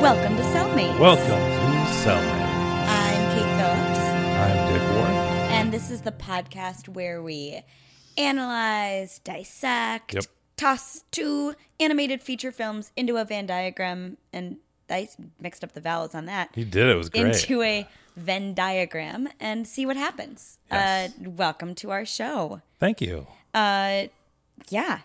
Welcome to Cellmates. Welcome to Cellmate. I'm Kate Phillips, I'm Dick Warren. and this is the podcast where we analyze, dissect, Yep. toss two animated feature films into a Venn diagram, and I mixed up the vowels on that. You did it. It was great. Into a Venn diagram and see what happens. Yes. Uh, welcome to our show. Thank you. Uh, yeah,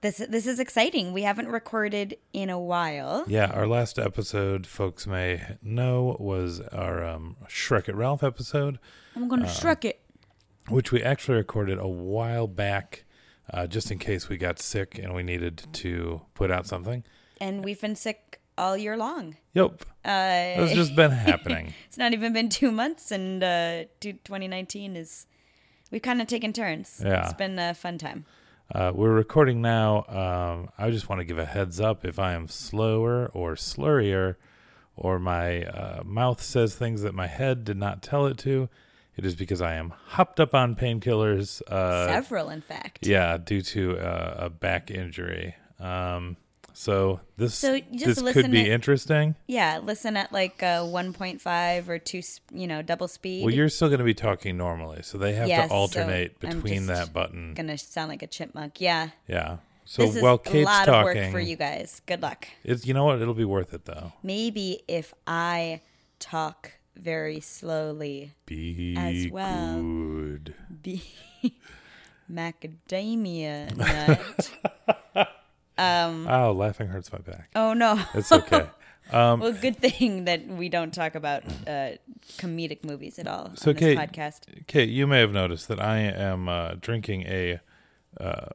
this this is exciting. We haven't recorded in a while. Yeah, our last episode, folks may know, was our um, Shrek It Ralph episode, I'm Uh, gonna Shrek it. which we actually recorded a while back, uh, just in case we got sick and we needed to put out something. And we've been sick all year long. Yep, Uh, that's just been happening. it's not even been two months, and uh, 2019 is. We've kind of taken turns. Yeah. It's been a fun time. Uh, we're recording now. Um, I just want to give a heads up if I am slower or slurrier, or my uh, mouth says things that my head did not tell it to. It is because I am hopped up on painkillers. Uh, Several, in fact. yeah, due to uh, a back injury. Um, so this So this listen could be at- interesting. Yeah, listen at like uh, 1.5 or two, you know, double speed. Well, you're still going to be talking normally, so they have to so alternate I'm between that button. gonna sound like a chipmunk. Yeah. Yeah. So this is while a lot talking, of work for you guys. Good luck. It's, you know what? It'll be worth it though. Maybe if I talk very slowly, Be As well. good. be macadamia nut. Oh, laughing hurts my back. oh no. It's okay. Um, Well, good thing that we don't talk about uh, comedic movies at all So, on this Kate- podcast. Kate, you may have noticed that I am uh, drinking a uh,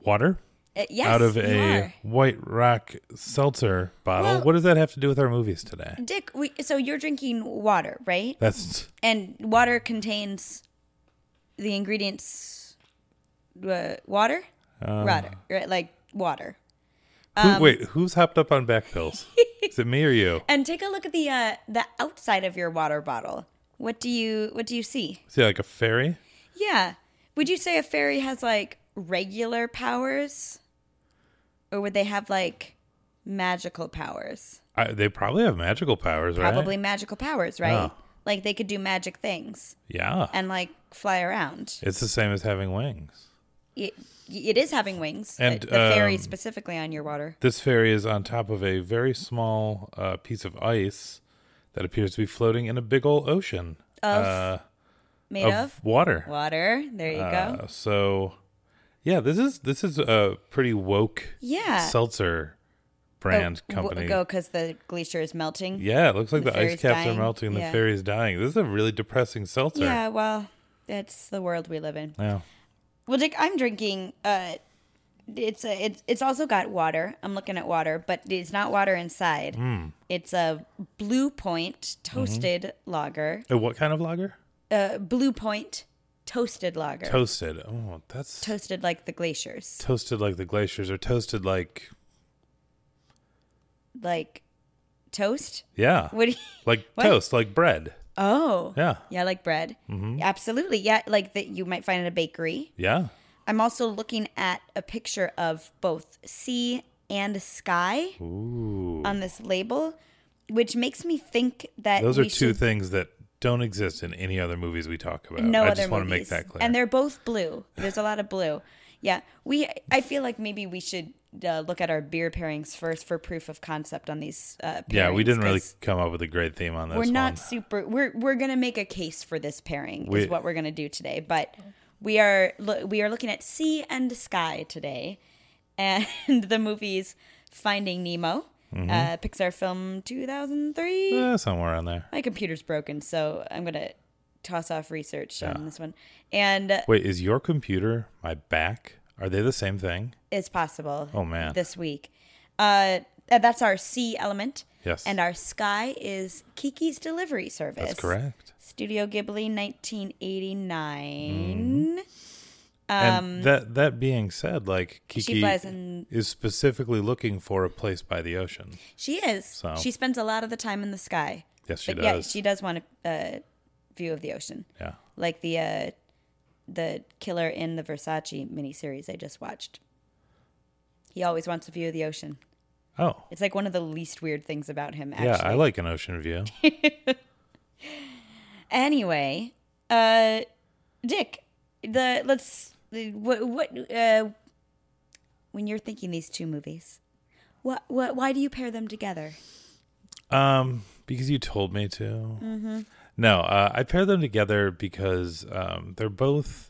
water Uh, yes, out of a are. White Rock seltzer bottle. Well- what does that have to do with our movies today? Dick. We, so you're drinking water, right? That's And water contains the ingredients. Uh, water, water, right? Like water. Who, Um, wait. Who's hopped up on back pills? Is it me or you? And take a look at the uh, the outside of your water bottle. What do you what do you see? Is he like a fairy? Yeah. Would you say a fairy has like regular powers? Or would they have like magical powers? I, they probably have magical powers, right? Probably magical powers, right? Like they could do magic things Yeah. and like fly around. it's the same as having wings. It, it is having wings. And, the the fairy um, specifically on your water. This fairy is on top of a very small uh, piece of ice that appears to be floating in a big old ocean Of uh, Made of of water. water. There you Uh, go. so, yeah, this is this is a pretty woke Yeah. seltzer brand Oh, company. w- Go because the glacier is melting. yeah, it looks like The the, ice caps dying. are melting. The Yeah. fairy's dying. This is a really depressing seltzer. Yeah, well, that's the world we live in. Yeah. Well, Dick, I'm drinking. Uh, it's a, it's it's also got water. I'm looking at water, but it's not water inside. Hmm. It's a Blue Point toasted Mm-hmm. lager. Uh, what kind of lager? Uh, Blue Point toasted lager. Toasted. Oh, that's toasted like the glaciers, toasted like the glaciers, or toasted like like toast. yeah, What? Do you, like What? toast, like bread. Oh, Yeah, yeah, like bread. Mm-hmm. Absolutely, yeah, like that you might find at a bakery. yeah. I'm also looking at a picture of both sea and sky Ooh. on this label, which makes me think that Those are two should things that don't exist in any other movies we talk about. no I other just want to movies. make that clear. And they're both blue. There's a lot of blue. Yeah, we. I feel like maybe we should uh, look at our beer pairings first for proof of concept on these. Uh, yeah, we didn't really come up with a great theme on this We're not one. super. We're we're gonna make a case for this pairing. We- is what we're gonna do today. But we are lo- we are looking at sea and sky today, and the movies Finding Nemo, Mm-hmm. uh, Pixar film 2003. Eh, somewhere on there. My computer's broken, so I'm gonna toss off research on this one. And uh, Wait, is your computer my back? Are they the same thing? It's possible. Oh, man. this week. Uh, uh, that's our sea element. Yes. And our sky is Kiki's Delivery Service. That's correct. Studio Ghibli, 1989. Mm-hmm. and that that being said, like Kiki Um, in. is specifically looking for a place by the ocean. She is. So- She spends a lot of the time in the sky. Yes, she but yeah, does. she does want a uh, view of the ocean, Yeah. like the uh, the killer in the Versace miniseries I just watched. He always wants a view of the ocean. Oh, It's like one of the least weird things about him. Actually. yeah, I like an ocean view. Anyway, uh, Dick, the let's what what uh, when you're thinking these two movies, what what why do you pair them together? Um, because you told me to. No, uh, I pair them together because um, they're both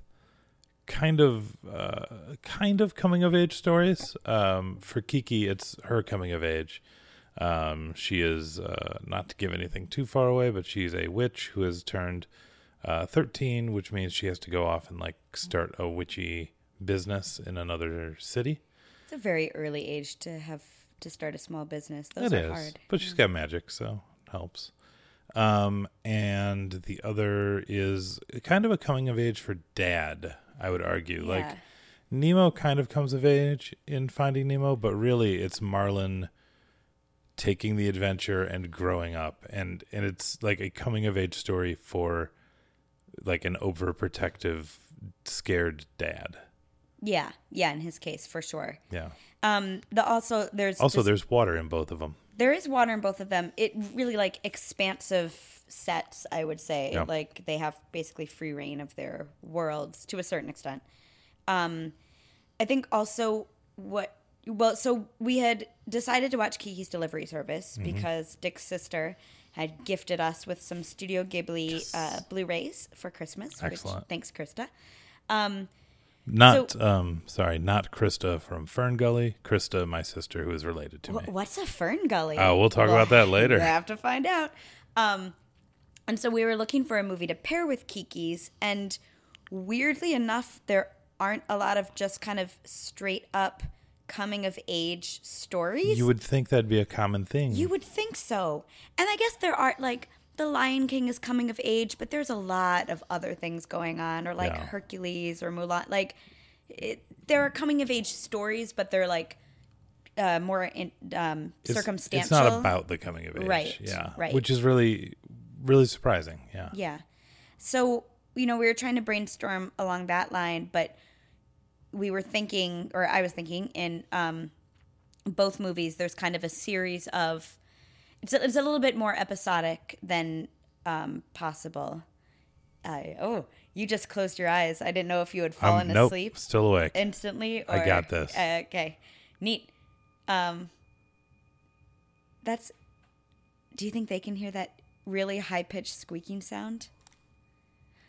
kind of uh, kind of coming of age stories. Um, for Kiki, it's her coming of age. Um, she is uh, not to give anything too far away, but she's a witch who has turned uh, thirteen, which means she has to go off and like start a witchy business in another city. It's a very early age to have to start a small business. Those It are is, hard. but she's got magic, so it helps. Um, and the other is kind of a coming of age for Dad. I would argue, like Nemo kind of comes of age in Finding Nemo, but really it's Marlin taking the adventure and growing up, and and it's like a coming of age story for like an overprotective, scared dad. Yeah, yeah. In his case, for sure. Yeah. Um, the also there's Also, this- there's water in both of them. There is water in both of them. It really like expansive sets, I would say. Yeah. Like they have basically free reign of their worlds to a certain extent. Um, I think also what well, so we had decided to watch Kiki's Delivery Service Mm-hmm. because Dick's sister had gifted us with some Studio Ghibli uh, Blu-rays for Christmas. Excellent. Which, thanks, Krista. Um, Not, um, sorry, not Krista from Fern Gully. Krista, my sister, who is related to me. What's a fern gully? Oh, we'll talk about that later. You have to find out. Um, and so we were looking for a movie to pair with Kiki's, and weirdly enough, there aren't a lot of just kind of straight up coming of age stories. You would think that'd be a common thing. You would think so. And I guess there are like The Lion King is coming of age, but there's a lot of other things going on, or like Yeah. Hercules or Mulan. Like it, there are coming of age stories, but they're like uh, more in, um, It's- circumstantial. It's not about the coming of age. Right, Yeah. right. Which is really, really surprising. Yeah. Yeah. So, you know, we were trying to brainstorm along that line, but we were thinking, or I was thinking, in um, both movies, there's kind of a series of. It's a, it's a little bit more episodic than um, possible. I oh, you just closed your eyes. I didn't know if you had Um, fallen nope. asleep Still awake. instantly. Or, I got this. Uh, okay, neat. Um, that's. Do you think they can hear that really high pitched squeaking sound?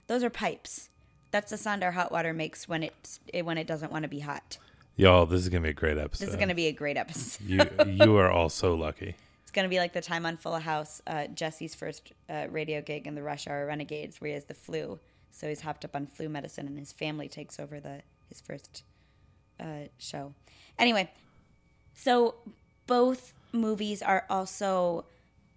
Those are pipes. That's the sound our hot water makes when it's it, when it doesn't want to be hot. Y'all, this is gonna be a great episode. This is going to be a great episode. you you are all so lucky. It's going to be like the time on Full House, uh, Jesse's first uh, radio gig in the Rush Hour Renegades, where he has the flu. So he's hopped up on flu medicine, and his family takes over the his first uh, show. Anyway, so both movies are also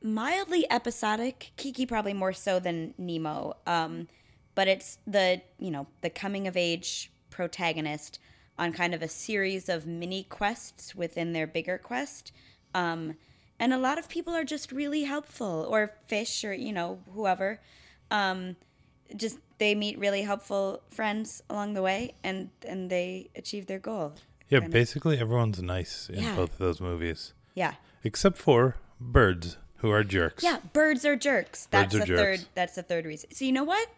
mildly episodic. Kiki probably more so than Nemo, um, but it's the you know the coming of age protagonist on kind of a series of mini quests within their bigger quest. Um, and a lot of people are just really helpful, or fish, or you know whoever. Um, just they meet really helpful friends along the way, and and they achieve their goal. Yeah, Kind of. basically everyone's nice in Yeah. both of those movies, Yeah. except for birds who are jerks. Yeah, birds are jerks. That's Birds are the third. jerks. That's the third reason. So you know what?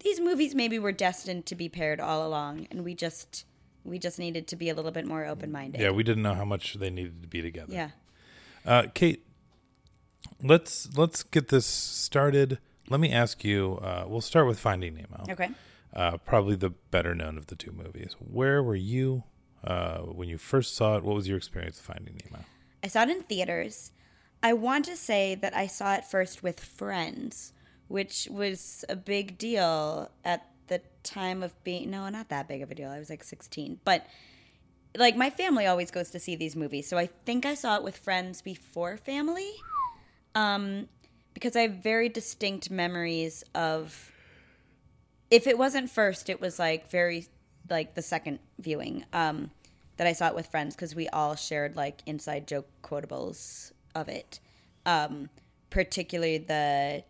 These movies maybe were destined to be paired all along, and we just we just needed to be a little bit more open minded. Yeah, we didn't know how much they needed to be together. Yeah. Uh, Kate, let's let's get this started. Let me ask you. Uh, we'll start with Finding Nemo. Okay. Uh, probably the better known of the two movies. Where were you uh, when you first saw it? What was your experience of Finding Nemo? I saw it in theaters. I want to say that I saw it first with friends, which was a big deal at the time of being no, not that big of a deal. I was like 16. But like my family always goes to see these movies, so I think I saw it with friends before family. Um because I have very distinct memories of if it wasn't first, it was like very like the second viewing um, that I saw it with friends because we all shared like inside joke quotables of it. Um, particularly the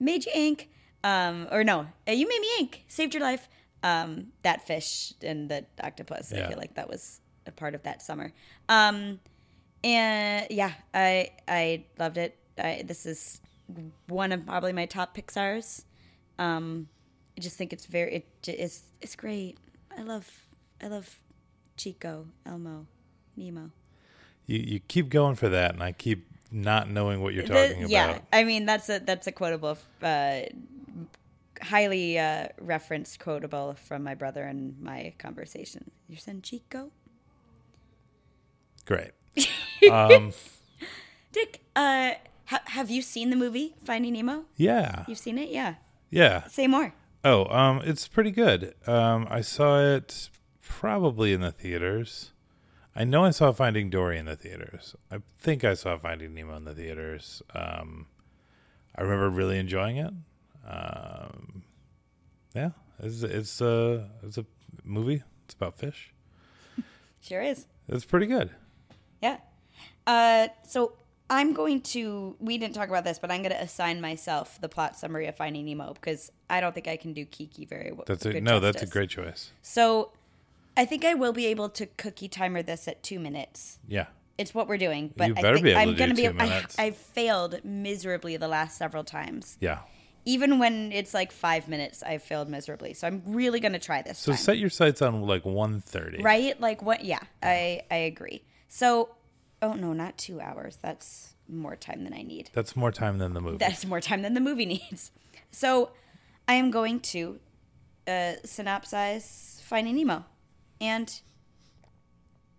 made you ink, um, or no, uh, you made me ink, saved your life. Um, that fish and the octopus. I feel like that was a part of that summer. Um, and yeah, I I loved it. I, this is one of probably my top Pixar's. Um, I just think it's very it j- it's great. I love I love Chico, Elmo, Nemo. You you keep going for that, and I keep not knowing what you're The- talking yeah, about. Yeah, I mean that's a that's a quotable, uh, highly uh, referenced quotable from my brother and my conversation. Your son Chico, Great. um, Dick. Uh, ha- have you seen the movie Finding Nemo? yeah, You've seen it, yeah. yeah. Say more. Oh, um, it's pretty good. Um, I saw it probably in the theaters. I know I saw Finding Dory in the theaters. I think I saw Finding Nemo in the theaters. Um, I remember really enjoying it. Um, yeah, it's it's a it's a movie. It's about fish. Sure is. It's pretty good. Yeah. Uh, so I'm going to. We didn't talk about this, but I'm going to assign myself the plot summary of Finding Nemo because I don't think I can do Kiki very well. That's a no. That's a great choice. So I think I will be able to cookie timer this at two minutes. Yeah. It's what we're doing, but You I better think be able I'm to do gonna be. two I. I've failed miserably the last several times. Yeah. Even when it's like five minutes, I've failed miserably. So I'm really gonna try this So time. set your sights on like 130. right? Like what? Yeah, I I agree. So, oh no, not two hours. That's more time than I need. That's more time than the movie. That's more time than the movie needs. So, I am going to uh, synopsize Finding Nemo, and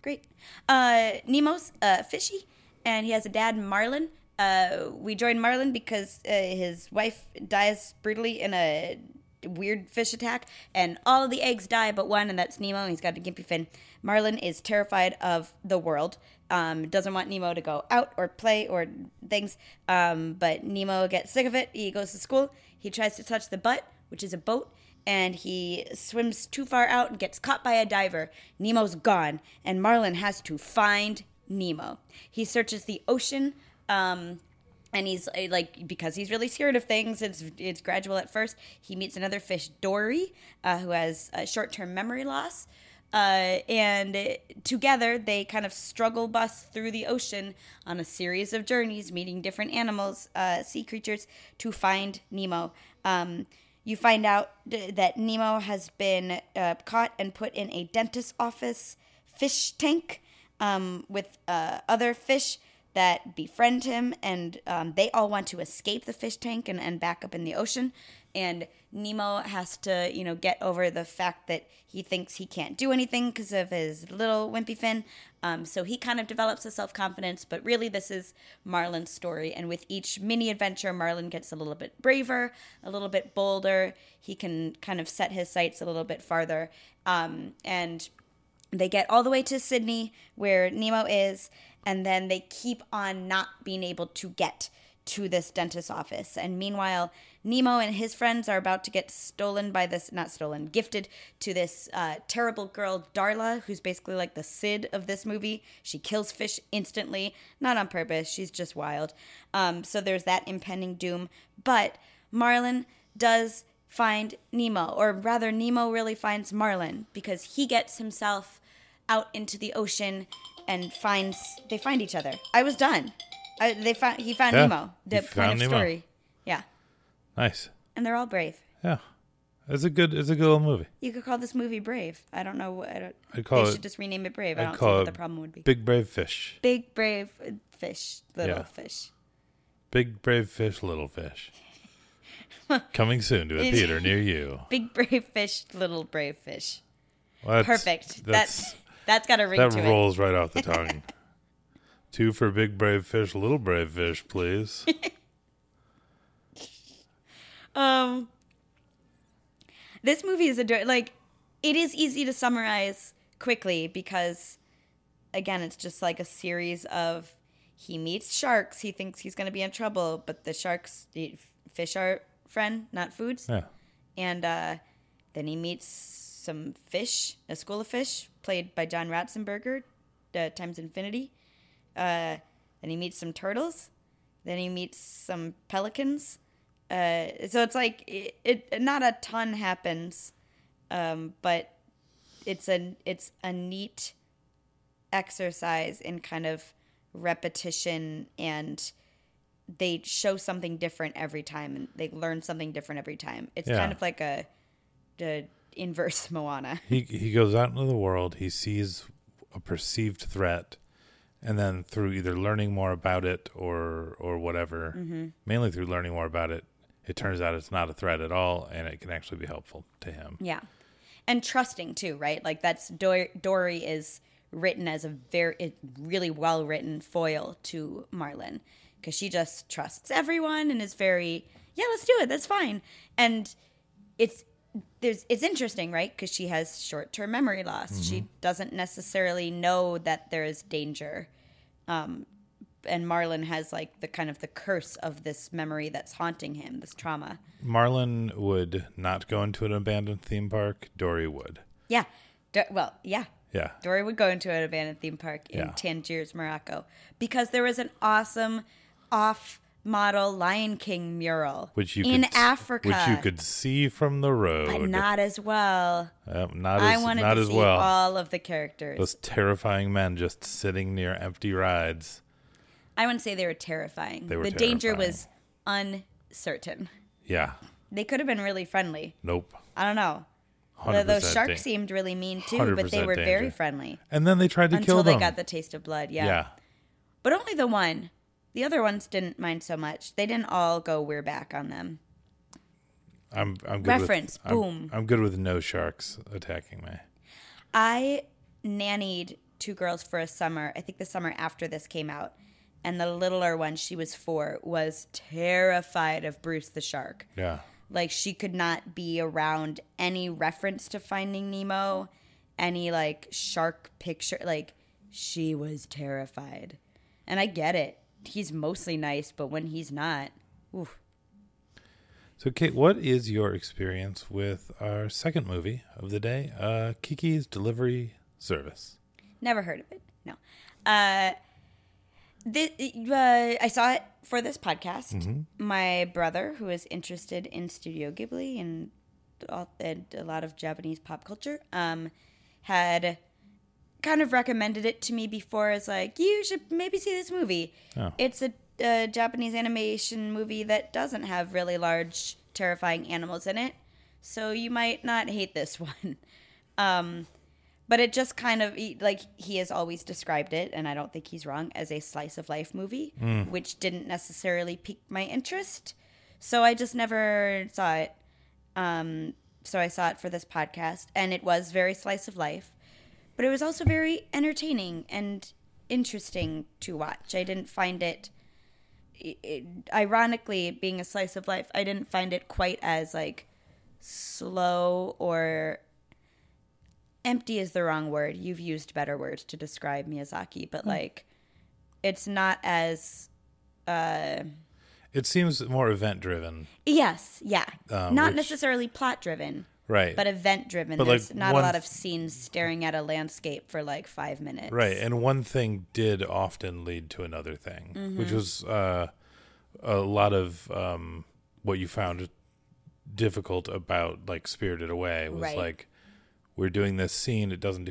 great. Uh, Nemo's uh, fishy, and he has a dad, Marlin. Uh, we join Marlin because uh, his wife dies brutally in a weird fish attack, and all the eggs die but one, and that's Nemo. And he's got a gimpy fin. Marlin is terrified of the world. Um, doesn't want Nemo to go out or play or things. Um, but Nemo gets sick of it. He goes to school. He tries to touch the butt, which is a boat, and he swims too far out and gets caught by a diver. Nemo's gone, and Marlin has to find Nemo. He searches the ocean. Um, and he's uh, like because he's really scared of things it's it's gradual at first he meets another fish dory uh, who has short-term memory loss. Uh, and uh, together they kind of struggle bus through the ocean on a series of journeys meeting different animals uh, sea creatures to find nemo. Um, you find out d- that nemo has been uh, caught and put in a dentist's office fish tank um, with uh, other fish that befriend him, and um, they all want to escape the fish tank and, and back up in the ocean. And Nemo has to, you know, get over the fact that he thinks he can't do anything because of his little wimpy fin. Um, so he kind of develops a self confidence, but really, this is Marlin's story. And with each mini adventure, Marlin gets a little bit braver, a little bit bolder. He can kind of set his sights a little bit farther. Um, and they get all the way to Sydney, where Nemo is, and then they keep on not being able to get to this dentist's office. And meanwhile, Nemo and his friends are about to get stolen by this, not stolen, gifted to this uh, terrible girl, Darla, who's basically like the Sid of this movie. She kills fish instantly, not on purpose, she's just wild. Um, so there's that impending doom. But Marlin does find Nemo, or rather, Nemo really finds Marlin because he gets himself out into the ocean and finds they find each other. I was done. I, they found he found Yeah, Nemo. he The point of Nemo. story. Yeah, Nice. and they're all brave. Yeah. It's a good it's a good little movie. You could call this movie Brave. I don't know. what- I don't, I'd call they it- should just rename it Brave. I don't see call what the problem would be. Big brave fish. Big brave fish, little Yeah. fish. Big brave fish, little fish. Coming soon to a theater near you. Big brave fish, little brave fish. Well, that's- Perfect. That's That's that's got a ring that to rolls right off the tongue. Two for big brave fish, little brave fish, please. Um, this movie is a like, it is easy to summarize quickly because, again, it's just like a series of he meets sharks. He thinks he's going to be in trouble, but the sharks, the fish are friend, not foods. Yeah. and uh, then he meets some fish, a school of fish, played by John Ratzenberger, uh, times infinity. Uh, then he meets some turtles. Then he meets some pelicans. Uh, so it's like it, it, not a ton happens, um, but it's a it's a neat exercise in kind of repetition and they show something different every time and they learn something different every time. It's Yeah. kind of like a the inverse Moana. He he goes out into the world. He sees a perceived threat, and then through either learning more about it or or whatever, Mm-hmm. mainly through learning more about it, it turns out it's not a threat at all, and it can actually be helpful to him. Yeah. And trusting too, right? Like that's Dor- Dory is written as a very really well written foil to Marlin because she just trusts everyone and is very yeah, let's do it. That's fine. And it's there's it's interesting, right? Because she has short term memory loss. She doesn't necessarily know that there is danger. Um, and Marlin has like the kind of the curse of this memory that's haunting him, this trauma. Marlin would not go into an abandoned theme park. Dory would. Yeah. Do- well, yeah. Yeah. Dory would go into an abandoned theme park in Yeah. Tangiers, Morocco, because there was an awesome off-model Lion King mural Which you in could, Africa, which you could see from the road. but not as well. Uh, not I as wanted not to as see well. all of the characters. Those terrifying men just sitting near empty rides. I wouldn't say they were terrifying. They were the danger was uncertain. Yeah. They could have been really friendly. Nope. I don't know. Those sharks seemed really mean too, but they 100% were very friendly And then they tried to until kill them. Until they got the taste of blood. yeah. But only the one. The other ones didn't mind so much. They didn't all go we're back on them. I'm I'm good Reference, with, I'm- boom. I'm, good with no sharks attacking me. I nannied two girls for a summer. I think the summer after this came out. And the littler one, she was four, was terrified of Bruce the shark. Yeah. Like she could not be around any reference to Finding Nemo, any like shark picture. Like she was terrified. And I get it. He's mostly nice, but when he's not, oof. So Kate, what is your experience with our second movie of the day, uh, Kiki's Delivery Service? Never heard of it. No. Uh, the, uh, I saw it for this podcast. My brother, who is interested in Studio Ghibli and, all, and a lot of Japanese pop culture, um, had kind of recommended it to me before as like, you should maybe see this movie. Oh. It's a, a Japanese animation movie that doesn't have really large, terrifying animals in it. So you might not hate this one. Um, but it just kind of like he has always described it and i don't think he's wrong as a slice of life movie which didn't necessarily pique my interest so i just never saw it um, so i saw it for this podcast and it was very slice of life but it was also very entertaining and interesting to watch i didn't find it, it, ironically being a slice of life i didn't find it quite as like slow or empty is the wrong word. You've used better words to describe Miyazaki, but like it's not as uh It seems more event driven, yes, yeah. Um, not which- necessarily plot driven, right? but event driven. But, There's like, not one a lot of scenes staring at a landscape for like 5 minutes. Right, and one thing did often lead to another thing, Mm-hmm. which was uh, a lot of um, what you found difficult about like Spirited Away was Right. like we're doing this scene, it doesn't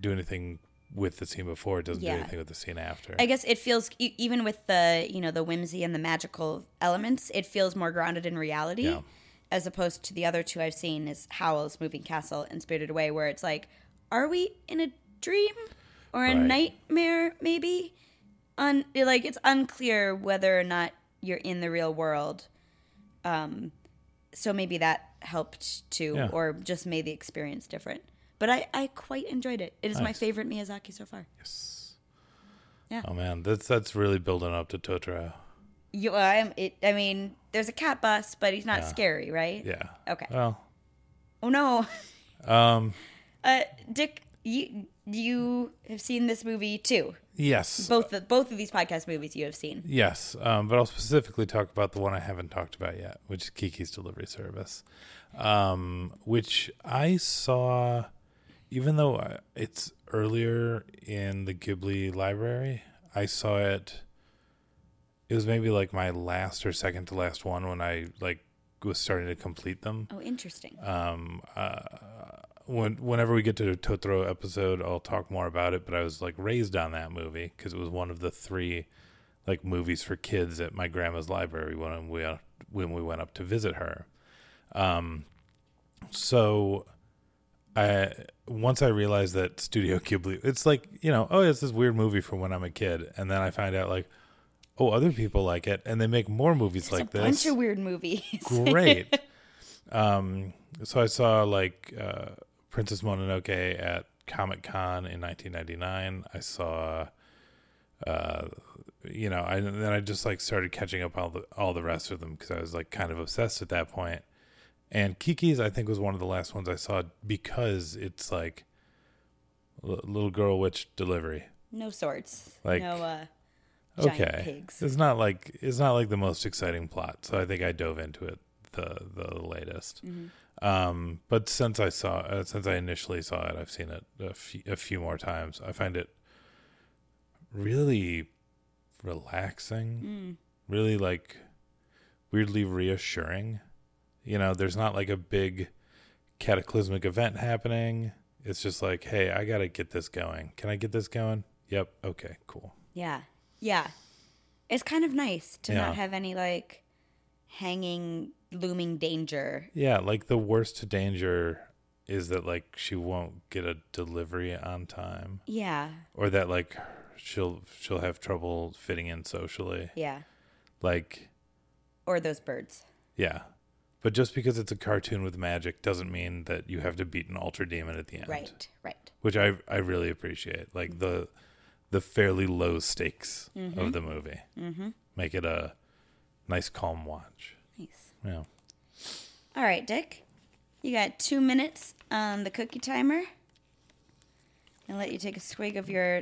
do- anything with the scene before, it doesn't Yeah. do anything with the scene after. I guess it feels even with the, you know, the whimsy and the magical elements, it feels more grounded in reality. Yeah. As opposed to the other two I've seen is Howl's Moving Castle and Spirited Away, where it's like, are we in a dream or a Right. nightmare? Maybe, un like it's unclear whether or not you're in the real world. Um, so maybe that helped too, Yeah. or just made the experience different. But I, I quite enjoyed it. It is my favorite Miyazaki so far. Yes. Yeah. Oh man, that's that's really building up to Totoro. You, I'm. It, I mean, there's a cat bus, but he's not Yeah. scary, right? Yeah. Okay. Well, Oh no, um, uh, Dick, you you have seen this movie too. yes. Both the, both of these podcast movies you have seen. Yes, um, but I'll specifically talk about the one I haven't talked about yet, which is Kiki's Delivery Service, um, which I saw, even though it's earlier in the Ghibli library. I saw it. It was maybe like my last or second to last one when I like was starting to complete them. Oh, interesting. Um, uh, when whenever we get to the Totoro episode, I'll talk more about it. But I was like raised on that movie because it was one of the three like movies for kids at my grandma's library when we uh, when we went up to visit her. Um, so I once I realized that Studio Ghibli, it's like you know, oh, it's this weird movie from when I'm a kid, and then I find out like, oh, other people like it, and they make more movies There's like a this. bunch of weird movies. Great. um, so I saw like uh, Princess Mononoke at Comic Con in 1999. I saw, uh, you know, I, and then I just like started catching up all the all the rest of them because I was like kind of obsessed at that point. And Kiki's, I think, was one of the last ones I saw because it's like l- little girl witch delivery. no swords. Like, no uh, okay, pigs. it's not like it's not like the most exciting plot. So I think I dove into it the the latest. Mhm. Um, but since I saw uh, since I initially saw it, I've seen it a few, few more times. I find it really relaxing, Mm. really like weirdly reassuring. You know, there's not like a big cataclysmic event happening. It's just like, hey, I got to get this going. Can I get this going? Yep. Okay, cool. Yeah. Yeah. It's kind of nice to Yeah. not have any like hanging looming danger. Yeah, like the worst danger is that like she won't get a delivery on time Yeah. or that like she'll she'll have trouble fitting in socially. Yeah. Like Or those birds. yeah. But just because it's a cartoon with magic doesn't mean that you have to beat an ultra demon at the end. Right. Right. Which I I really appreciate. Like the the fairly low stakes Mm-hmm. of the movie. Mhm. Make it a nice calm watch. Nice. Yeah. All right, Dick. You got two minutes on the cookie timer. I'll let you take a swig of your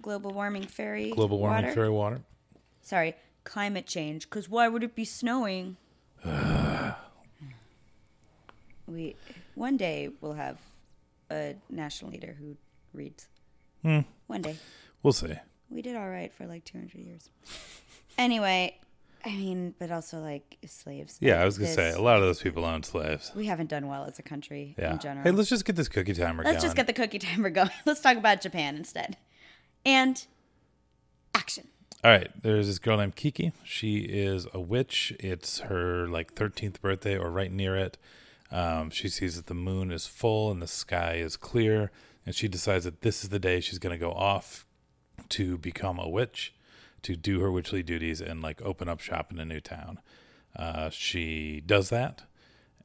global warming fairy Mm-hmm. Global warming water. fairy water. Sorry, climate change. Because why would it be snowing? we one day we'll have a national leader who reads. Hmm. One day. We'll see. We did all right for like 200 years. Anyway, I mean, but also like slaves. Yeah, I was gonna say a lot of those people owned slaves. we haven't done well as a country Yeah. in general. Hey, let's just get this cookie timer Let's going. just get the cookie timer going. Let's talk about Japan instead. And action. All right, there's this girl named Kiki. She is a witch. It's her like 13th birthday or right near it. Um, she sees that the moon is full and the sky is clear, and she decides that this is the day she's going to go off to become a witch, to do her witchly duties and like open up shop in a new town. Uh, she does that,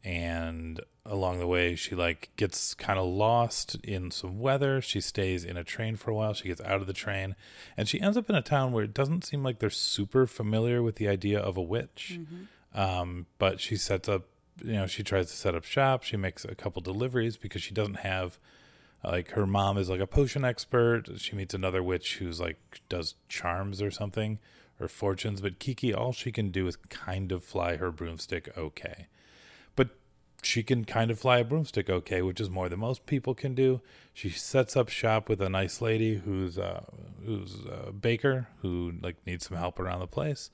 and along the way she like gets kind of lost in some weather. She stays in a train for a while. She gets out of the train and she ends up in a town where it doesn't seem like they're super familiar with the idea of a witch. Um, but she sets up you know she tries to set up shop. She makes a couple deliveries because she doesn't have like her mom is like a potion expert she meets another witch who's like does charms or something or fortunes but kiki all she can do is kind of fly her broomstick okay but she can kind of fly a broomstick okay, which is more than most people can do. She sets up shop with a nice lady who's uh, who's a baker who like needs some help around the place.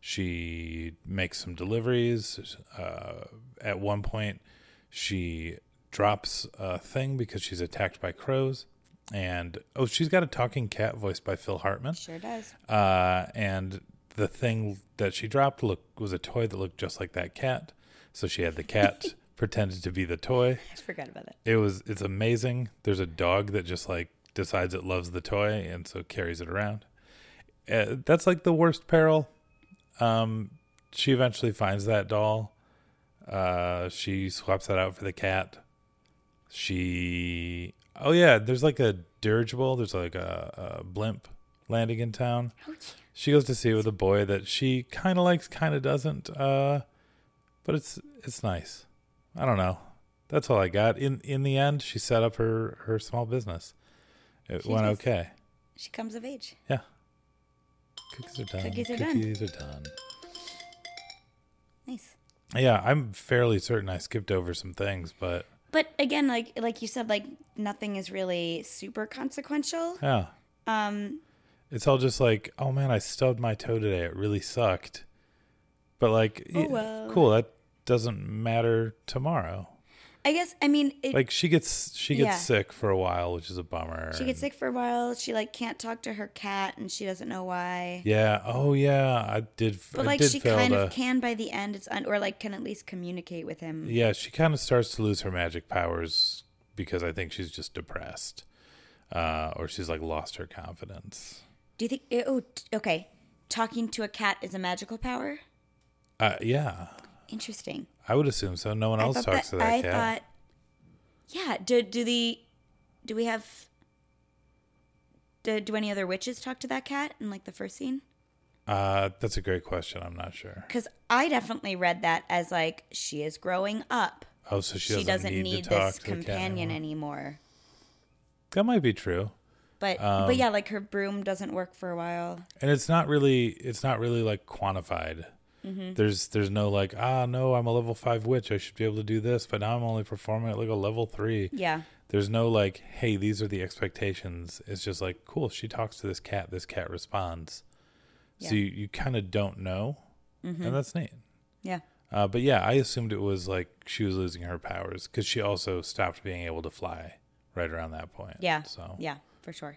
She makes some deliveries. Uh, at one point, she drops a thing because she's attacked by crows, and oh, she's got a talking cat voiced by Phil Hartman. Sure does. Uh, and the thing that she dropped look was a toy that looked just like that cat. So she had the cat pretended to be the toy. I forgot about that. It was it's amazing. There's a dog that just like decides it loves the toy and so carries it around. Uh, that's like the worst peril. Um, she eventually finds that doll. Uh, she swaps that out for the cat. She oh yeah, there's like a dirigible. There's like a, a blimp landing in town. She goes to see it with a boy that she kind of likes, kind of doesn't. Uh, but it's it's nice. I don't know. That's all I got. In in the end, she set up her her small business. It She went does. okay. She comes of age. Yeah. Cookies are done. Cookies are done. Cookies are done. Nice. Yeah, I'm fairly certain I skipped over some things, but But again, like like you said, like nothing is really super consequential. yeah, Um, it's all just like, oh man, I stubbed my toe today. It really sucked. But like, Oh, well. cool. That doesn't matter tomorrow. I guess I mean it, Like she gets she gets Yeah. sick for a while, which is a bummer. she gets sick for a while. She like can't talk to her cat, and she doesn't know why. Yeah. Oh yeah. I did. But I like did she kind to, of can by the end. It's un- or like can at least communicate with him. Yeah, she kind of starts to lose her magic powers because I think she's just depressed, uh, or she's like lost her confidence. Do you think? Oh, okay. Talking to a cat is a magical power. Uh, yeah, Interesting. I would assume so. No one I else talks to that cat. I cat. thought. Yeah. Do do the do we have? Do, do any other witches talk to that cat in like the first scene? Uh, that's a great question. I'm not sure. Because I definitely read that as like she is growing up. Oh, so she She, doesn't, doesn't need, need, to talk this to the cat companion anymore. anymore. That might be true, But Um, but yeah, like her broom doesn't work for a while. and it's not really it's not really like quantified. Mm-hmm. There's there's no like ah no I'm a level five witch I should be able to do this but now I'm only performing at like a level three. Yeah. There's no like hey these are the expectations. It's just like cool she talks to this cat this cat responds. So you, you kind of don't know, Mm-hmm. and that's neat. Yeah. Uh, but yeah, I assumed it was like she was losing her powers because she also stopped being able to fly right around that point. Yeah. So Yeah, for sure.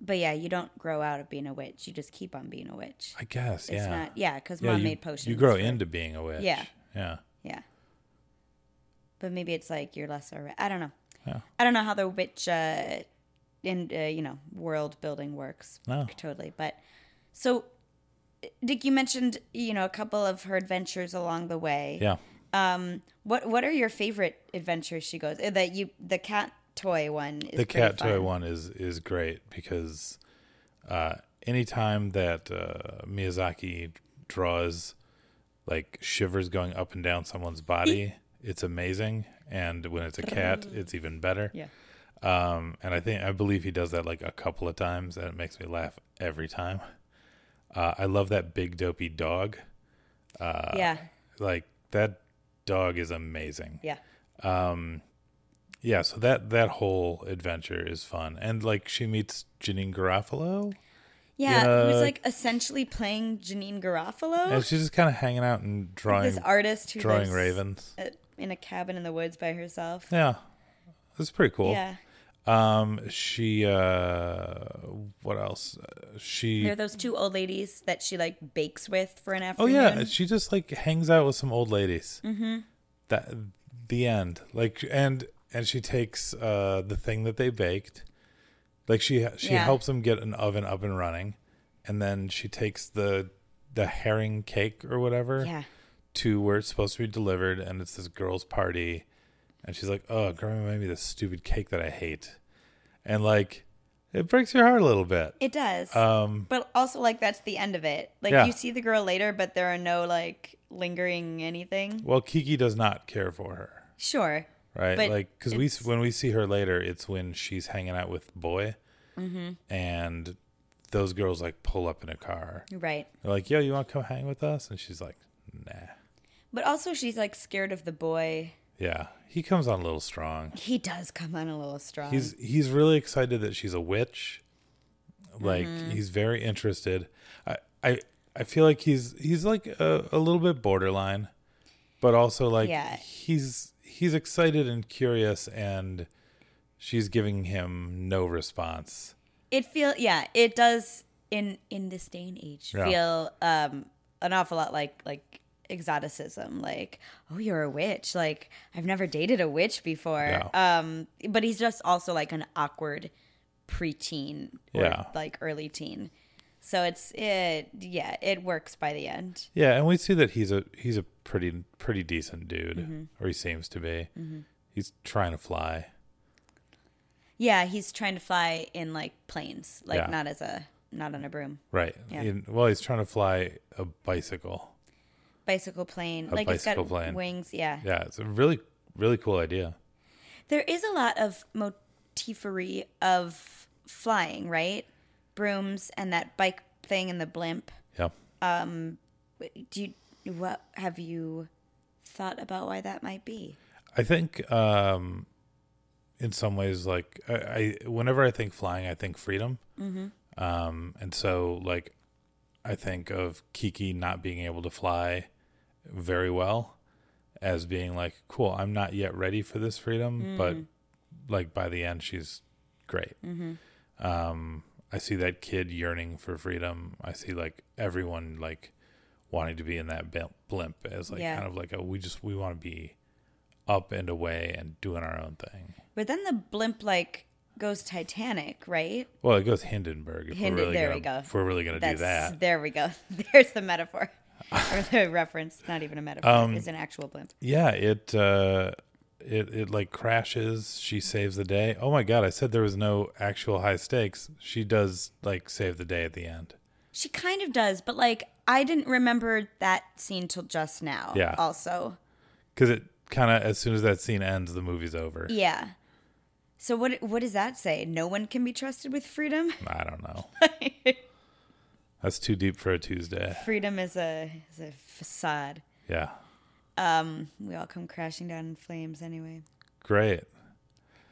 But yeah, you don't grow out of being a witch. You just keep on being a witch. I guess It's yeah. not yeah, because yeah, mom you, made potions. You grow for- into being a witch. Yeah. Yeah. Yeah. But maybe it's like you're lesser. I don't know. Yeah. I don't know how the witch uh, in uh, you know world building works No. totally. But so, Dick, you mentioned you know a couple of her adventures along the way. Yeah. Um, what what are your favorite adventures she goes? That you the cat toy one is the cat toy one is is great because uh anytime that uh Miyazaki draws like shivers going up and down someone's body it's amazing. And when it's a cat it's even better. Yeah. um and I think I believe he does that like a couple of times and it makes me laugh every time. Uh I love that big dopey dog. Uh yeah. like that dog is amazing. Yeah. um yeah so that that whole adventure is fun and like she meets janeane garofalo Yeah, Yeah. who's like essentially playing Janeane Garofalo, and she's just kind of hanging out and drawing this artist who drawing ravens uh, in a cabin in the woods by herself. yeah that's pretty cool Yeah, um she uh what else she there are those two old ladies that she like bakes with for an afternoon. oh yeah she just like hangs out with some old ladies mm-hmm. that the end like and and she takes uh the thing that they baked like she she Yeah. helps them get an oven up and running and then she takes the the herring cake or whatever yeah, to where it's supposed to be delivered and it's this girl's party and she's like oh grandma made me this stupid cake that i hate and like it breaks your heart a little bit it does. um but also, like that's the end of it. Like Yeah. you see the girl later, but there are no like lingering anything. well kiki does not care for her Sure. Right? But like because we when we see her later, it's when she's hanging out with boy, Mm-hmm. and those girls like pull up in a car. Right. They're like, "Yo, you want to come hang with us?" And she's like, "Nah." But also, she's like scared of the boy. Yeah, he comes on a little strong. He does come on a little strong. He's he's really excited that she's a witch. Like Mm-hmm. he's very interested. I I I feel like he's he's like a, a little bit borderline, but also like Yeah. he's he's excited and curious, and she's giving him no response. it feel yeah it does in in this day and age Yeah. feel um an awful lot like like exoticism like oh you're a witch like i've never dated a witch before Yeah. um but he's just also like an awkward preteen Yeah. like early teen so it's it yeah it works by the end Yeah, and we see that he's a he's a pretty pretty decent dude, Mm-hmm. or he seems to be. He's trying to fly. yeah he's trying to fly in like planes like Yeah. not as a not on a broom Right. Yeah. In- well, he's trying to fly a bicycle. bicycle plane A like it's bicycle got plane. wings yeah Yeah, it's a really really cool idea. There is a lot of motifery of flying, right? Brooms and that bike thing and the blimp. Yeah. Um, do you what have you thought about why that might be? I think um in some ways like I, I whenever I think flying, I think freedom. Mm-hmm. Um and so like I think of Kiki not being able to fly very well as being like, cool, I'm not yet ready for this freedom, Mm. but like by the end, she's great. Mm-hmm. Um, I see that kid yearning for freedom. I see like everyone like wanting to be in that blimp- as like Yeah. kind of like a we just we want to be up and away and doing our own thing. But then the blimp like goes Titanic, right? Well, it goes Hindenburg. If Hinden- really there gonna, we go. If we're really gonna do that, There we go. There's the metaphor. or the reference. Not even a metaphor. Um, it's an actual blimp. yeah, it uh, it it like crashes. She saves the day. Oh my god! I said there was no actual high stakes. She does like save the day at the end. She kind of does, but like I didn't remember that scene till just now. Yeah. Also. because it kind of as soon as that scene ends, the movie's over. Yeah. So what what does that say? No one can be trusted with freedom? I don't know. That's too deep for a Tuesday. freedom is a is a facade. Yeah, We all come crashing down in flames anyway. great.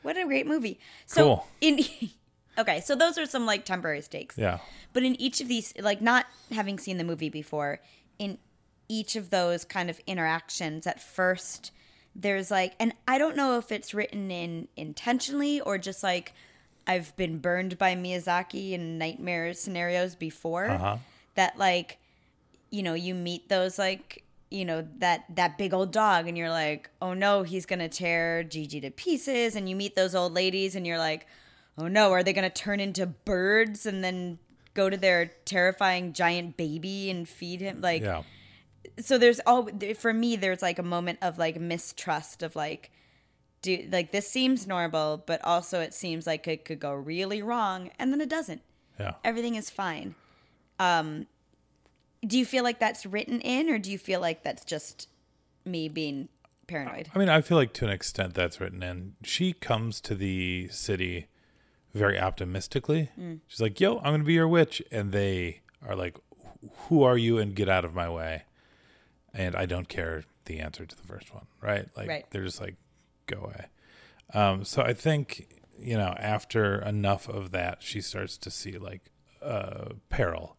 What a great movie. So Cool. in Okay, so those are some like temporary stakes. Yeah, But in each of these like not having seen the movie before, in each of those kind of interactions at first there's like and I don't know if it's written in intentionally or just like I've been burned by Miyazaki in nightmare scenarios before Uh-huh. that like you know you meet those like you know that that big old dog and you're like oh no he's gonna tear Jiji to pieces. And you meet those old ladies and you're like oh no are they gonna turn into birds and then go to their terrifying giant baby and feed him? Like yeah, so there's all for me there's like a moment of like mistrust of like do like this seems normal but also it seems like it could go really wrong and then it doesn't. Yeah. everything is fine. Um do you feel like that's written in or do you feel like that's just me being paranoid I mean, I feel like to an extent that's written in. She comes to the city very optimistically. She's like, "Yo, I'm going to be your witch," and they are like, "Who are you?" and get out of my way. And I don't care the answer to the first one, right? Like Right. they're just like, "Go away." Um, so I think you know after enough of that, she starts to see like uh, peril,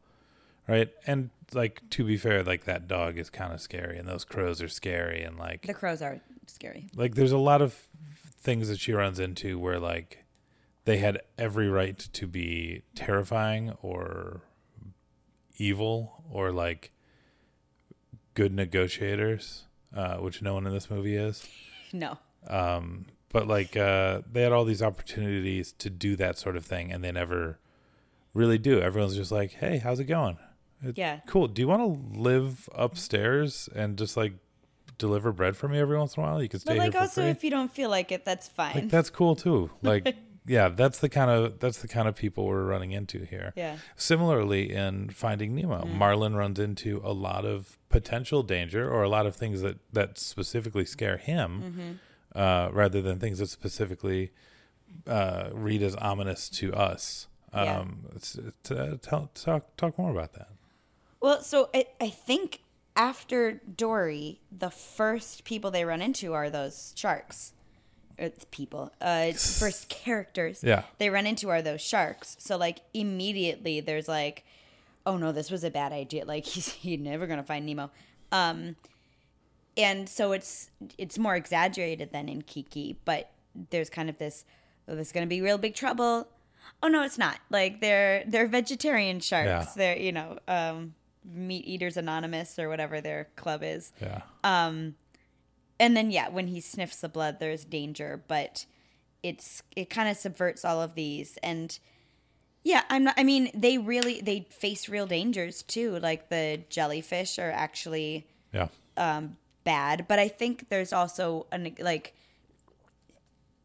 right? And like to be fair, like that dog is kind of scary, and those crows are scary, and like the crows are scary. Like there's a lot of things that she runs into where like they had every right to be terrifying or evil or like good negotiators uh, which no one in this movie is. No. Um, but like uh, they had all these opportunities to do that sort of thing and they never really do. Everyone's just like hey how's it going It- Yeah. cool. Do you want to live upstairs and just like deliver bread for me every once in a while? You can stay but like here also free. if you don't feel like it that's fine. like that's cool too. Like yeah that's the kind of that's the kind of people we're running into here. Yeah. Similarly in finding nemo marlin runs into a lot of potential danger or a lot of things that that specifically scare him uh, rather than things that specifically uh, read as ominous to us. Yeah. um it's, it's, uh, tell, talk talk more about that Well, so I, I think after Dory, the first people they run into are those sharks. Or people. Uh, first characters Yeah. they run into are those sharks. So, like, immediately there's like, oh no, this was a bad idea. Like, he's, he's never going to find Nemo. Um, and so it's it's more exaggerated than in Kiki, but there's kind of this, oh, this is going to be real big trouble. Oh no, it's not. Like they're they're vegetarian sharks. Yeah. They're you know um, Meat Eaters Anonymous or whatever their club is. yeah Um, And then yeah, when he sniffs the blood, there's danger, but it's it kind of subverts all of these and yeah, I'm not. I mean, they really they face real dangers too. Like the jellyfish are actually yeah bad, but I think there's also an like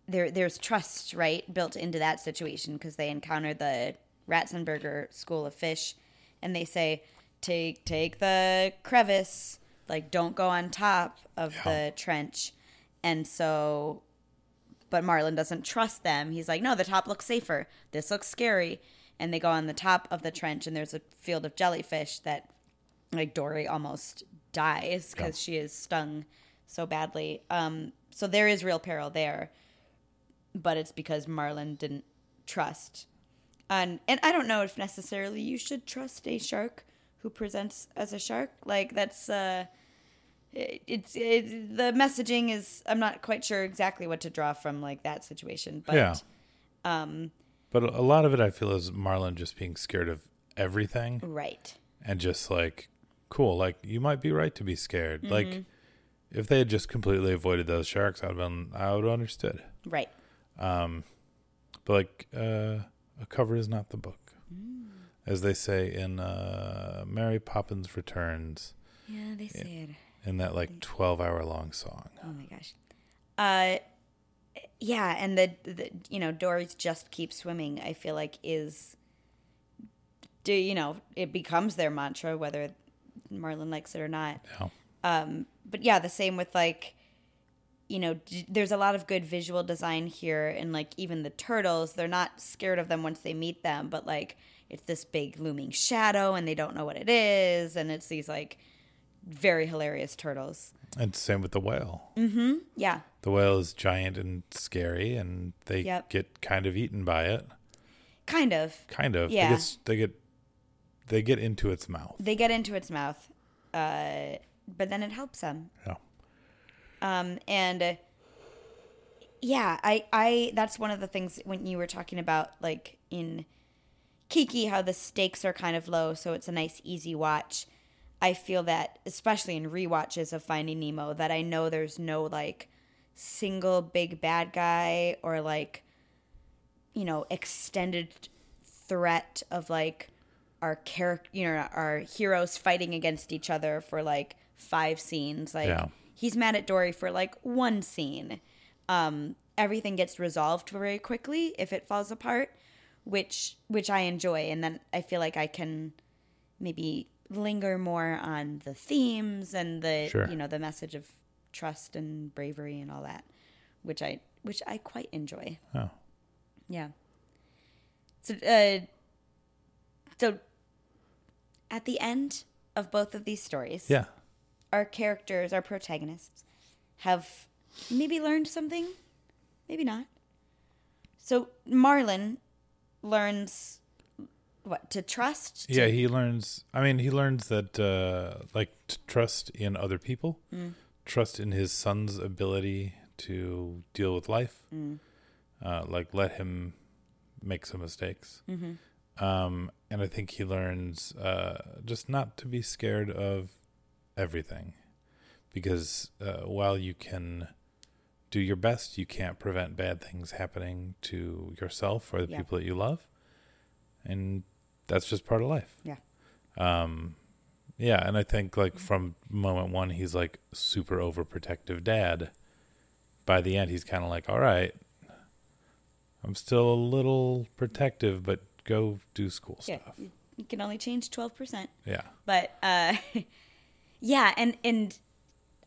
there there's trust right built into that situation because they encounter the Ratzenberger school of fish, and they say take take the crevice, like don't go on top of the trench, and so. But Marlin doesn't trust them. He's like, no, the top looks safer. This looks scary. And they go on the top of the trench, and there's a field of jellyfish that like Dory almost dies because she is stung so badly. Um, so there is real peril there, but it's because Marlin didn't trust. And and I don't know if necessarily you should trust a shark who presents as a shark. Like that's uh, it, it's it, the messaging is I'm not quite sure exactly what to draw from like that situation, but Yeah. um, But a lot of it, I feel, is Marlin just being scared of everything right, and just like, cool, like you might be right to be scared. Mm-hmm. Like, if they had just completely avoided those sharks, I'd have been, I would have understood. right, Um, but like, uh, a cover is not the book, Mm. As they say in uh, Mary Poppins Returns yeah, they say it. in that like twelve hour long song. Oh my gosh. Uh yeah, and the, the you know, Dory's just keep swimming, I feel like is do you know, it becomes their mantra whether Marlin likes it or not. Yeah. Um but yeah, the same with like you know, d- there's a lot of good visual design here and like even the turtles, they're not scared of them once they meet them, but like it's this big looming shadow and they don't know what it is and it's these like very hilarious turtles. And same with the whale. Mm-hmm. Yeah. The whale is giant and scary, and they Yep. get kind of eaten by it. Kind of. Kind of. Yeah. They get, they get they get into its mouth. they get into its mouth, uh, but then it helps them. Yeah. Um, and uh, yeah, I, I, that's one of the things when you were talking about like in Kiki, how the stakes are kind of low, so it's a nice, easy watch. I feel that, especially in rewatches of Finding Nemo, that I know there's no like single big bad guy or like, you know, extended threat of like our character, you know, our heroes fighting against each other for like five scenes. Like Yeah. he's mad at Dory for like one scene. Um, everything gets resolved very quickly if it falls apart, which which I enjoy, and then I feel like I can maybe linger more on the themes and the Sure. you know the message of trust and bravery and all that, which I which I quite enjoy. Oh. Yeah. So, uh, so at the end of both of these stories, Yeah. our characters, our protagonists, have maybe learned something, maybe not. So Marlin learns what to trust. to- Yeah, he learns. I mean, he learns that uh, like to trust in other people, trust in his son's ability to deal with life. Uh, like let him make some mistakes. Um, and I think he learns uh, just not to be scared of everything, because uh, while you can do your best, you can't prevent bad things happening to yourself or the Yeah. people that you love, and that's just part of life. Yeah. Um, yeah, and I think like from moment one, he's like super overprotective dad. By the end, he's kind of like, all right, I'm still a little protective, but go do school Yeah, stuff. you- you can only change twelve percent. Yeah. but uh yeah and and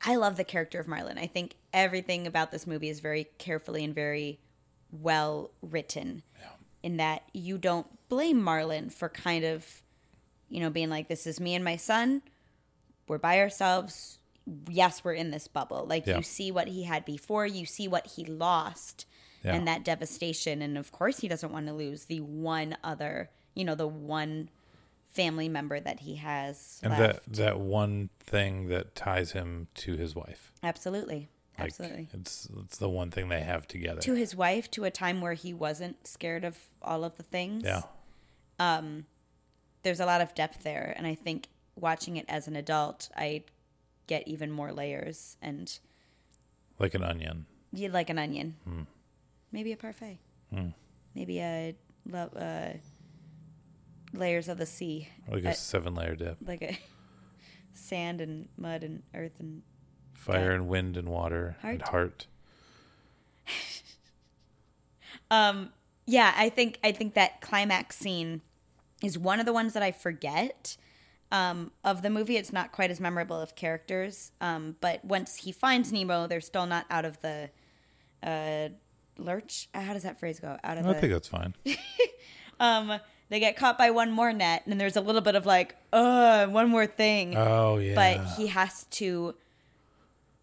i love the character of marlin i think everything about this movie is very carefully and very well written in that you don't blame marlin for kind of you know being like this is me and my son we're by ourselves yes we're in this bubble like Yeah. you see what he had before you see what he lost Yeah. and that devastation and of course he doesn't want to lose the one other you know the one family member that he has And left. that that one thing that ties him to his wife. absolutely Like, absolutely It's it's the one thing they have together. to his wife to a time where he wasn't scared of all of the things yeah. there's a lot of depth there and i think watching it as an adult i get even more layers and Like an onion. you like an onion Hmm. maybe a parfait maybe a uh, layers of the sea Like Uh, a seven layer dip. like a sand and mud and earth and Fire and wind and water and Heart. heart. um yeah i think i think that climax scene is one of the ones that i forget um, of the movie it's not quite as memorable of characters um, but once he finds nemo they're still not out of the uh, lurch how does that phrase go out of I the think that's fine. um, they get caught by one more net and there's a little bit of like uh one more thing Oh yeah. but he has to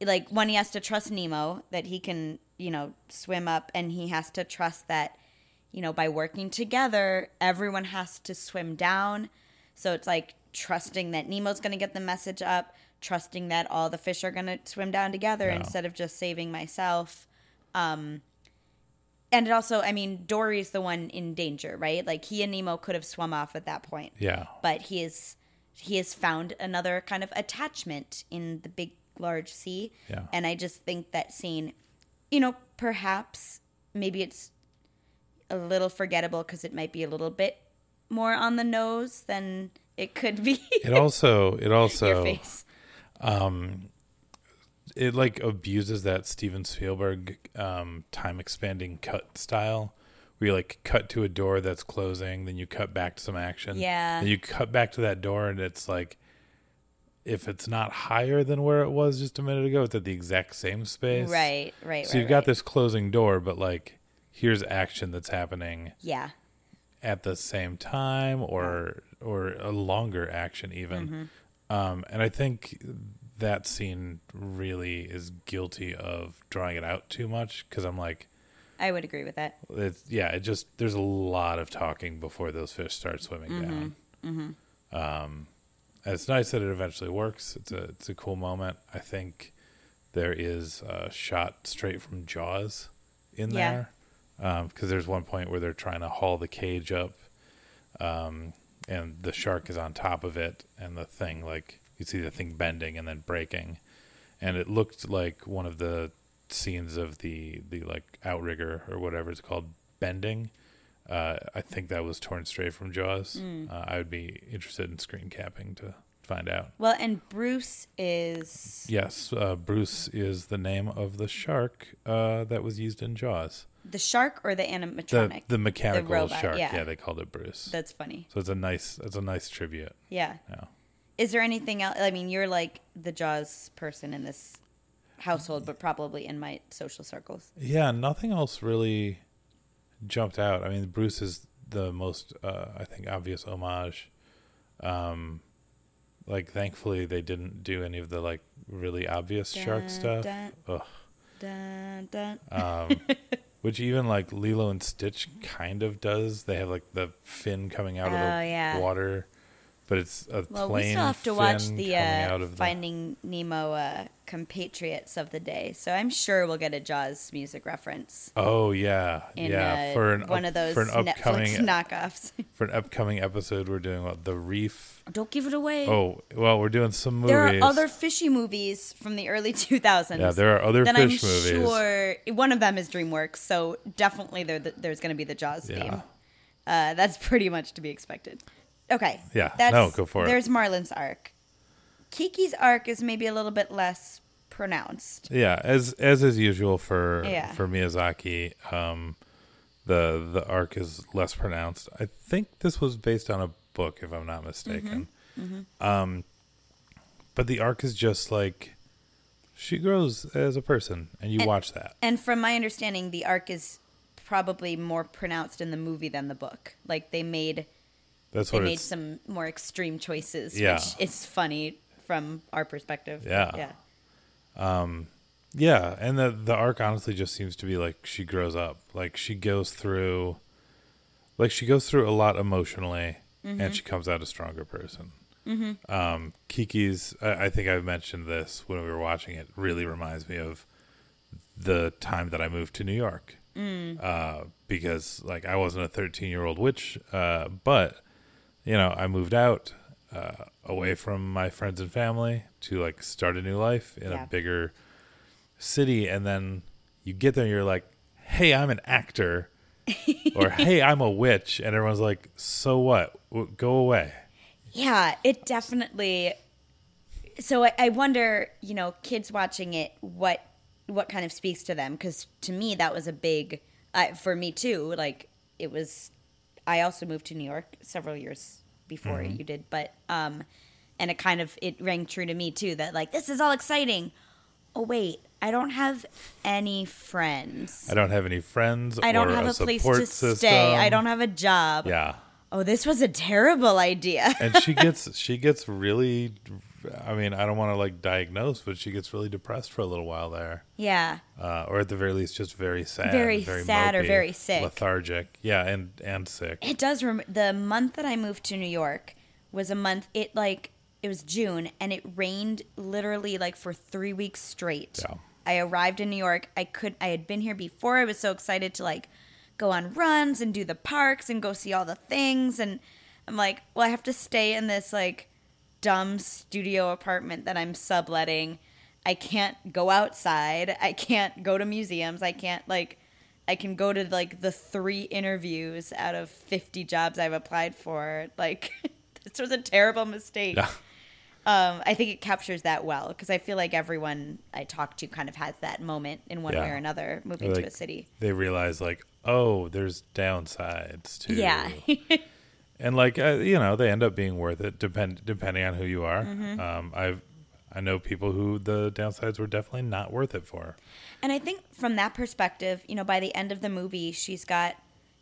like when he has to trust nemo that he can you know swim up and he has to trust that you know by working together everyone has to swim down so it's like trusting that nemo's going to get the message up trusting that all the fish are going to swim down together No. instead of just saving myself. Um, and it also, I mean, Dory's the one in danger, right? Like he and Nemo could have swum off at that point, Yeah. but he is he has found another kind of attachment in the big large sea. Yeah. And I just think that scene, you know, perhaps maybe it's a little forgettable because it might be a little bit more on the nose than it could be. It also it also face. it like abuses that Steven Spielberg um, time expanding cut style, where you like cut to a door that's closing, then you cut back to some action, Yeah. then you cut back to that door, and it's like if it's not higher than where it was just a minute ago, it's at the exact same space, Right, right, So right, you've got right. this closing door, but like here's action that's happening Yeah. at the same time or or a longer action even Mm-hmm. um and i think that scene really is guilty of drawing it out too much because i'm like I would agree with that. it's yeah it just there's a lot of talking before those fish start swimming Mm-hmm. down um and it's nice that it eventually works. It's a it's a cool moment. I think there is a shot straight from jaws in Yeah. there because there's one point where they're trying to haul the cage up um, and the shark is on top of it and the thing like you see the thing bending and then breaking. And it looked like one of the scenes of the the like outrigger or whatever it's called bending uh, i think that was torn straight from jaws uh, i would be interested in screen capping to find out Well, and Bruce is yes uh, bruce is the name of the shark uh, that was used in jaws the shark or the the, animatronic. the mechanical robot, shark yeah. yeah they called it bruce That's funny. so it's a nice it's a nice tribute Yeah. yeah Is there anything else? I mean, you're like the Jaws person in this household, but probably in my social circles. Yeah, nothing else really jumped out. I mean, Bruce is the most, uh, I think, obvious homage. Um, like, thankfully, they didn't do any of the like really obvious shark stuff. dun. Ugh. Dun, dun. Um, which even like Lilo and Stitch kind of does. They have like the fin coming out of Oh, the yeah. water, but it's a Well, we still have to watch the uh, the. Finding Nemo uh, compatriots of the day, so I'm sure we'll get a Jaws music reference Oh yeah, in yeah. uh, for an one up- of those for an upcoming Netflix knockoffs. for an upcoming episode, we're doing what the Reef. Don't give it away. Oh well, we're doing some movies. there are other fishy movies from the early 2000s. Yeah, there are other that fish I'm movies. sure one of them is DreamWorks, so definitely there, there's going to be the Jaws Yeah. theme. Uh, that's pretty much to be expected. Okay. Yeah, That's, no, go for it. There's Marlin's arc. Kiki's arc is maybe a little bit less pronounced. Yeah, as as is usual for Yeah. for Miyazaki, um, the the arc is less pronounced. I think this was based on a book, if I'm not mistaken. Mm-hmm. Um, but the arc is just like she grows as a person, and you And- watch that. And from my understanding, the arc is probably more pronounced in the movie than the book. Like they made That's they what made some more extreme choices, Yeah. which is funny from our perspective. Yeah. Yeah. Yeah, and the the arc honestly just seems to be like she grows up. Like she goes through like she goes through a lot emotionally Mm-hmm. and she comes out a stronger person. Mm-hmm. Um, Kiki's I, I think I've mentioned this when we were watching it, really reminds me of the time that I moved to New York. Mm. Uh, because like I wasn't a 13 year old witch, uh, but you know, I moved out uh, away from my friends and family to like start a new life in Yeah. a bigger city, and then you get there and you're like, "Hey, I'm an actor," or "Hey, I'm a witch," and everyone's like, "So what? W- Go away." Yeah, it definitely. So I, I wonder, you know, kids watching it, what what kind of speaks to them? Because to me, that was a big, uh, for me too. Like it was, I also moved to New York several years before Mm-hmm. you did, but um, and it kind of it rang true to me too that like this is all exciting. Oh wait, I don't have any friends. I don't have any friends. I don't or have a, a place to system. stay. I don't have a job. Yeah, Oh, this was a terrible idea. and she gets she gets really. I mean, I don't want to like diagnose, but she gets really depressed for a little while there. yeah. uh, or at the very least, just very sad, Very sad or very sick. lethargic. Yeah, and and sick. It does. Rem- the month that I moved to New York was a month. It like it was June and it rained literally like for three weeks straight. Yeah. I arrived in New York. I could I had been here before. I was so excited to like go on runs and do the parks and go see all the things and I'm like, well, I have to stay in this like dumb studio apartment that I'm subletting. I can't go outside. I can't go to museums. I can't like I can go to like the three interviews out of 50 jobs I've applied for. Like this was a terrible mistake. Yeah. Um, I think it captures that well because I feel like everyone I talk to kind of has that moment in one way or another moving to a city. They realize like, oh, there's downsides too. Yeah. and like uh, you know, they end up being worth it depend depending on who you are. Mm-hmm. Um, I've I know people who the downsides were definitely not worth it for. And I think from that perspective, you know, by the end of the movie, she's got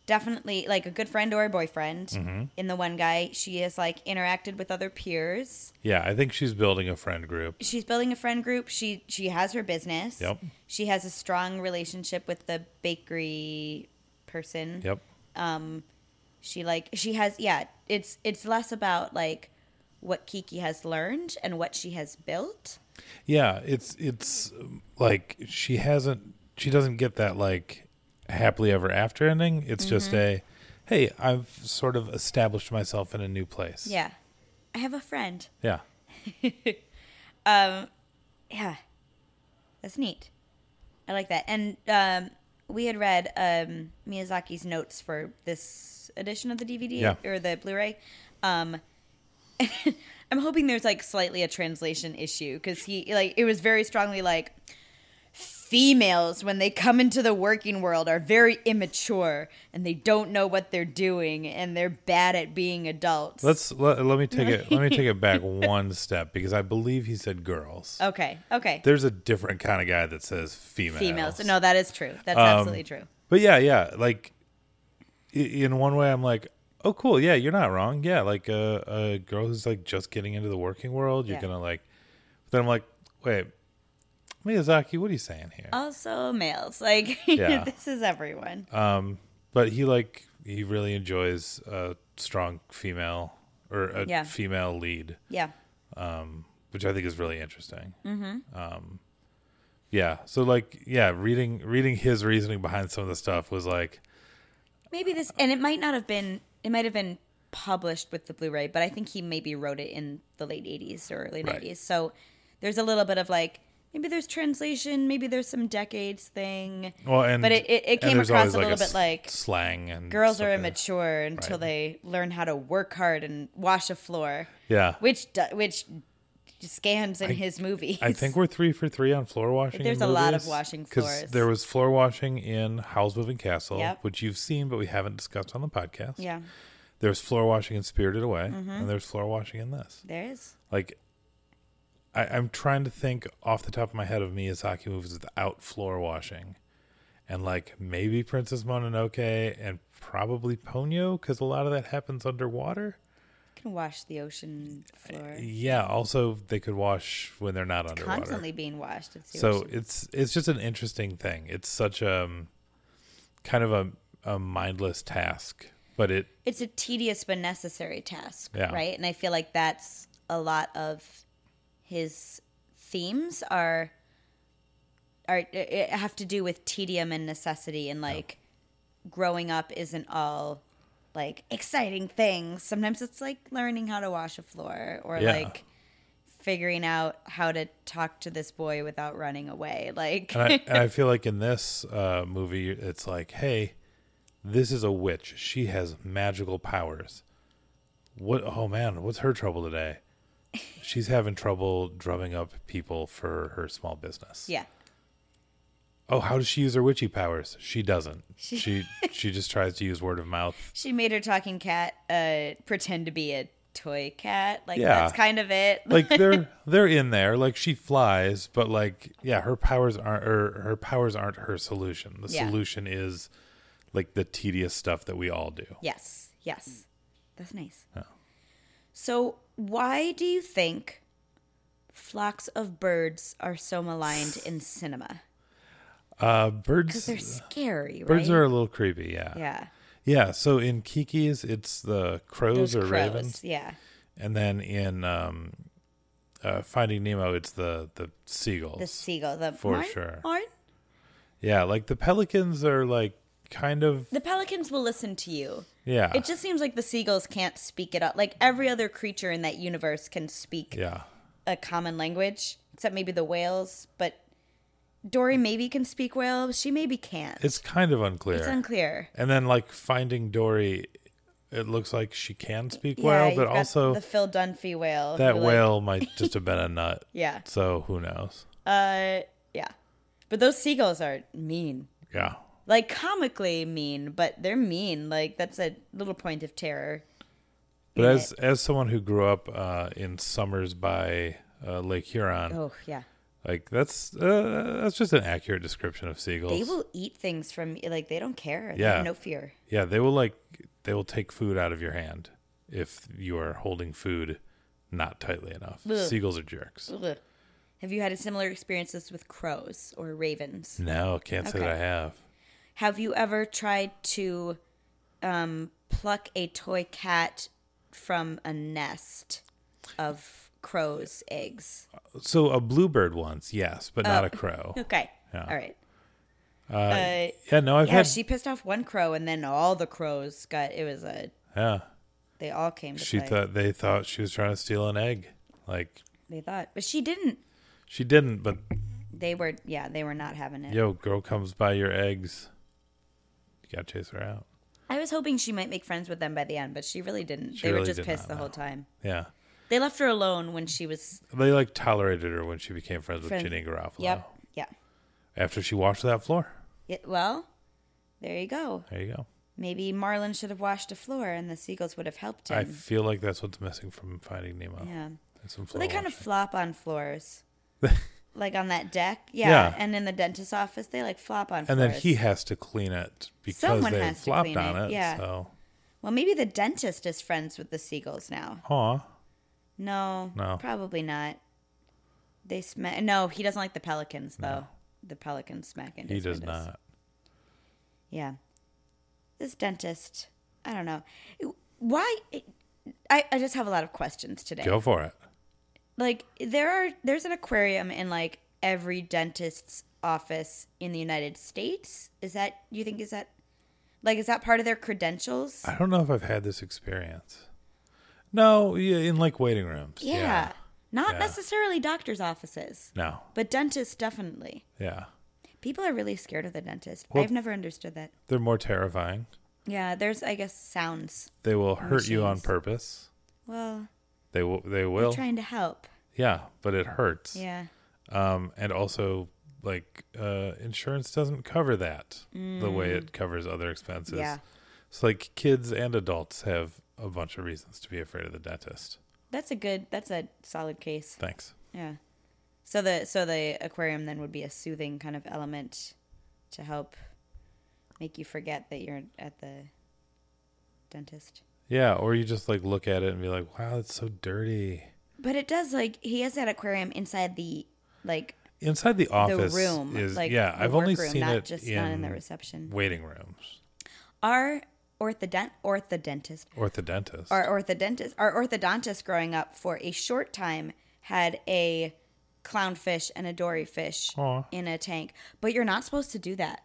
definitely like a good friend or a boyfriend. Mm-hmm. In the one guy, she has like interacted with other peers. Yeah, I think she's building a friend group. She's building a friend group. She she has her business. Yep. She has a strong relationship with the bakery person. Yep. She like she has yeah, it's it's less about like what Kiki has learned and what she has built. Yeah, it's it's like she hasn't she doesn't get that like happily ever after ending. It's just Mm-hmm. a hey, I've sort of established myself in a new place. Yeah. I have a friend. Yeah. Um yeah. That's neat. I like that. And um, we had read um, Miyazaki's notes for this edition of the DVD Yeah. or the Blu-ray. Um, I'm hoping there's like slightly a translation issue because he like it was very strongly like females when they come into the working world are very immature and they don't know what they're doing and they're bad at being adults. Let's let, let me take it let me take it back one step because I believe he said girls. okay, okay. There's a different kind of guy that says females. Females. No, that is true. That's Um, absolutely true. But yeah, yeah, like in one way, I'm like, oh, cool. Yeah, you're not wrong. Yeah, like a, a girl who's like just getting into the working world, you're Yeah. gonna like. Then I'm like, wait, Miyazaki, what are you saying here? also males. Like Yeah. this is everyone. Um, but he like he really enjoys a strong female or a Yeah. female lead, yeah. um, which I think is really interesting. Mm-hmm. Um, yeah. So like, yeah, reading reading his reasoning behind some of the stuff was like, Maybe this and it might not have been it might have been published with the Blu-ray, but I think he maybe wrote it in the late 80s or early Right. 90s. So there's a little bit of like maybe there's translation, maybe there's some decades thing. well, and But it- it- it came across a little s- bit like slang and Girls are like- immature until Right. they learn how to work hard and wash a floor, Yeah, which which scans in his movies. I think we're three for three on floor washing. in There's a lot of washing washing 'cause floors. There was floor washing in Howl's Moving Castle, Yep. which you've seen, but we haven't discussed on the podcast. yeah, There's floor washing in Spirited Away, Mm-hmm. and there's floor washing in this. there is. Like, I, I'm trying to think off the top of my head of Miyazaki movies without floor washing, and like maybe Princess Mononoke and probably Ponyo because a lot of that happens underwater. Can wash the ocean floor. Yeah. Also, they could wash when they're not underwater. Constantly being washed. It's so ocean. it's it's just an interesting thing. It's such a um, kind of a, a mindless task, but it it's a tedious but necessary task, Yeah. right? And I feel like that's a lot of his themes are are it have to do with tedium and necessity and like growing up isn't all like exciting things. Sometimes it's like learning how to wash a floor or Yeah. like figuring out how to talk to this boy without running away. Like and I, and I feel like in this uh, movie, it's like, hey, this is a witch. She has magical powers. What? Oh man, what's her trouble today? She's having trouble drumming up people for her small business. yeah. Oh, how does she use her witchy powers? She doesn't. She- She she just tries to use word of mouth. She made her talking cat uh, pretend to be a toy cat. Like Yeah. that's kind of it. like they're they're in there like she flies but like yeah her powers aren't or her powers aren't her solution the Yeah. solution is like the tedious stuff that we all do yes, yes, that's nice. So, why do you think flocks of birds are so maligned in cinema? uh Because birds they're scary, right? birds are a little creepy yeah. yeah. yeah so in kiki's it's the crows Those or crows, ravens yeah. and then in um uh, Finding Nemo, it's the the seagulls. The seagull. The For Martin? sure. Martin? yeah, like the pelicans are like kind of The pelicans will listen to you. yeah. It just seems like the seagulls can't speak it up. Like every other creature in that universe can speak yeah. a common language, except maybe the whales. But Dory maybe can speak whale. She maybe can't. It's kind of unclear. It's unclear. and then like Finding Dory, it looks like she can speak yeah, well, but also the Phil Dunphy whale. that who, like- whale might just have been a nut. Yeah. So who knows? Uh, yeah. But those seagulls are mean. Yeah. Like comically mean, but they're mean. Like that's a little point of terror. But as as someone who grew up uh, in summers by uh, Lake Huron, Oh yeah. like that's uh, that's just an accurate description of seagulls. They will eat things from like they don't care. They Yeah. have no fear. Yeah, they will like they will take food out of your hand if you are holding food not tightly enough. Ugh. Seagulls are jerks. Ugh. Have you had similar experiences with crows or ravens? No, can't say that I have. Have you ever tried to um, pluck a toy cat from a nest of crow's eggs? So a bluebird once, yes, but Oh. not a crow. Okay. Yeah. All right. Uh, Uh, yeah, no, I've yeah, had. she pissed off one crow, and then all the crows got. It was a. yeah, They all came to she play. thought they thought she was trying to steal an egg. Like they thought, but she didn't. she didn't, but They were. Yeah, they were not having it. yo, girl comes by your eggs. You gotta chase her out. I was hoping she might make friends with them by the end, but she really didn't. She they were just pissed the no. whole time. Yeah, They left her alone when she was. they like tolerated her when she became friends with Janeane Garofalo. Yep. Yeah. After she washed that floor. yeah. Well, there you go. There you go. Maybe Marlin should have washed a floor, and the seagulls would have helped him. I feel like that's what's missing from Finding Nemo. yeah. Well, they kind of flop on floors. like on that deck. Yeah. Yeah. And in the dentist's office, they like flop on and floors. then he has to clean it because Someone they flopped on it, it. yeah. So, Well, maybe the dentist is friends with the seagulls now. Huh. No. No. Probably not. They smack. No, he doesn't like the pelicans though. The pelicans smack into he does windows. not. Yeah. This dentist, I don't know. Why? I, I just have a lot of questions today. Go for it. Like there are there's an aquarium in like every dentist's office in the United States. Is that you think is that like is that part of their credentials? I don't know if I've had this experience. No, yeah, in like waiting rooms. Yeah. Yeah. Not Yeah. necessarily doctors' offices, No. but dentists definitely. Yeah. People are really scared of the dentist. Well- I've never understood that. They're more terrifying. Yeah, there's I guess sounds. They will hurt you on purpose. Well, They will. They will. we're trying to help. Yeah, but it hurts. Yeah. Um, and also, like, uh, insurance doesn't cover that the way it covers other expenses. Mm. Yeah. So, like, kids and adults have a bunch of reasons to be afraid of the dentist. That's a good that's a solid case. Thanks. Yeah. So the so the aquarium then would be a soothing kind of element to help make you forget that you're at the dentist. Yeah, or you just like look at it and be like, "Wow, it's so dirty." But it does like he has that aquarium inside the like Inside the office the room, is like yeah. I've only workroom, seen not it just in, not in the reception. waiting rooms. Our orthodont orthodontist Orthodontist. our orthodontist our orthodontist growing up for a short time had a clownfish and a dory fish Aw. in a tank but you're not supposed to do that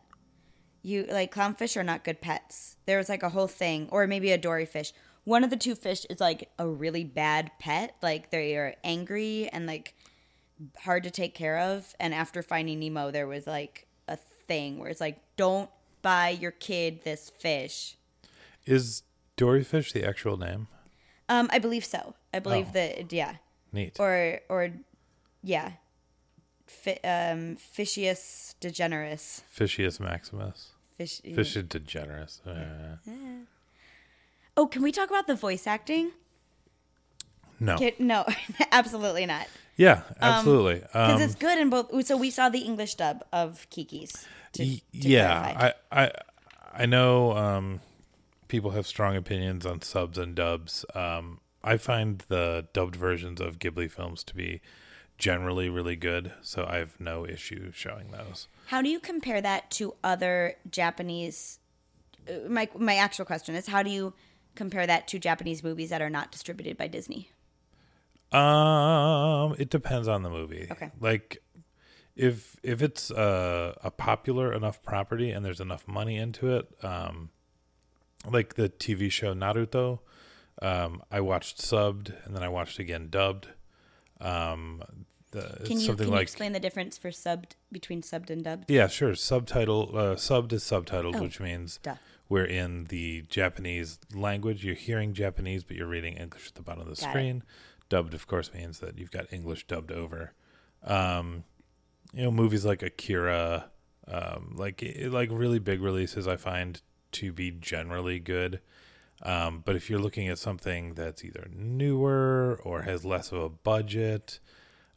you like clownfish are not good pets there was like a whole thing or maybe a dory fish one of the two fish is like a really bad pet like they are angry and like hard to take care of and after finding nemo there was like a thing where it's like don't buy your kid this fish Is dory fish the actual name? Um, I believe so. I believe Oh. that yeah, Neat. or or yeah, Fi- um, Fishius degeneris. Fishius maximus. Fish. Fish degeneris. Uh, Oh, can we talk about the voice acting? no. Can- no, absolutely not. Yeah, absolutely. Because Um, it's good in both. So we saw the English dub of Kiki's. To, y- to yeah, clarify. I, I, I know um, people have strong opinions on subs and dubs. Um, I find the dubbed versions of Ghibli films to be generally really good, so I have no issue showing those. How do you compare that to other Japanese? uh, My my actual question is, how do you compare that to Japanese movies that are not distributed by Disney? Um, it depends on the movie. Okay. Like, if if it's a, a popular enough property and there's enough money into it, um, like the TV show Naruto, um, I watched subbed and then I watched again dubbed. Um, the, Can you, something can you explain the difference for subbed between subbed and dubbed? yeah, sure. Subtitle uh, subbed is subtitled, Oh, which means duh. we're in the Japanese language. You're hearing Japanese, but you're reading English at the bottom of the Got it. screen. Dubbed, of course, means that you've got English dubbed over. Um, you know, movies like Akira, um, like like really big releases, I find to be generally good. Um, but if you're looking at something that's either newer or has less of a budget,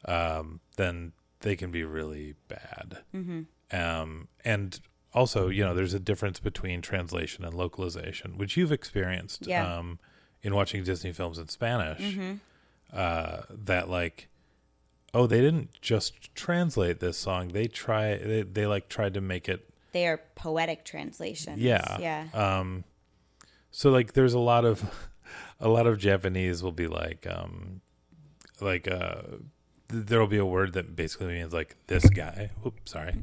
um, then they can be really bad. Mm-hmm. Um, and also, you know, there's a difference between translation and localization, which you've experienced Yeah. um, in watching Disney films in Spanish. Mm-hmm. Uh, that like, oh, they didn't just translate this song; they try they they like tried to make it They are poetic translations. yeah Yeah. um so like there's a lot of a lot of japanese will be like um like uh th- there'll be a word that basically means like this guy. Oops sorry.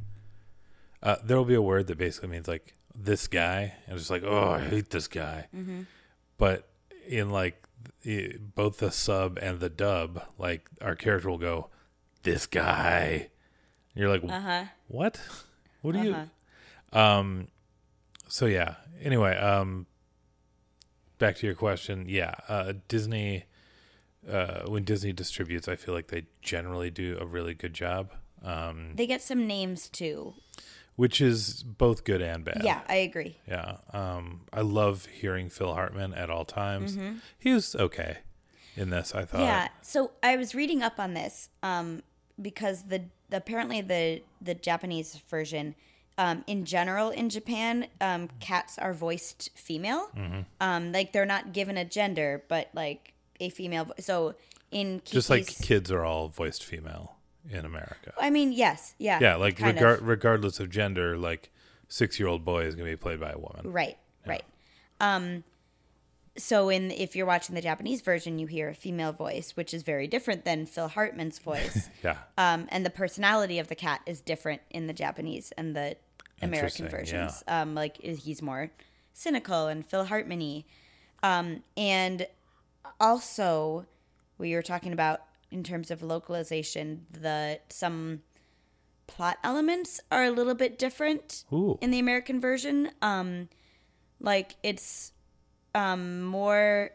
Uh there'll be a word that basically means like this guy. And it's just like oh i hate this guy. Mm-hmm. but in like both the sub and the dub like our character will go this guy. And you're like Uh huh. what? What do you Uh-huh. um so yeah. Anyway um back to your question yeah uh disney uh when disney distributes i feel like they generally do a really good job um They get some names too. which is both good and bad Yeah, I agree. yeah um i love hearing phil hartman at all times Mm-hmm. he was okay in this i thought Yeah. So I was reading up on this um, because the apparently the the Japanese version, um, in general in Japan, um, cats are voiced female. Mm-hmm. Um, like they're not given a gender, but like a female. vo- So in Kiki's, just like kids are all voiced female in america I mean, yes, yeah, yeah like regar- of. regardless of gender like six year old boy is going to be played by a woman Right, right. Um, so in if you're watching the Japanese version, you hear a female voice, which is very different than Phil Hartman's voice. yeah um, and the personality of the cat is different in the Japanese and the American versions. Um, like he's more cynical and Phil Hartman-y. Um, and also, we were talking about in terms of localization, the some plot elements are a little bit different Ooh. in the American version. Um, like it's um more.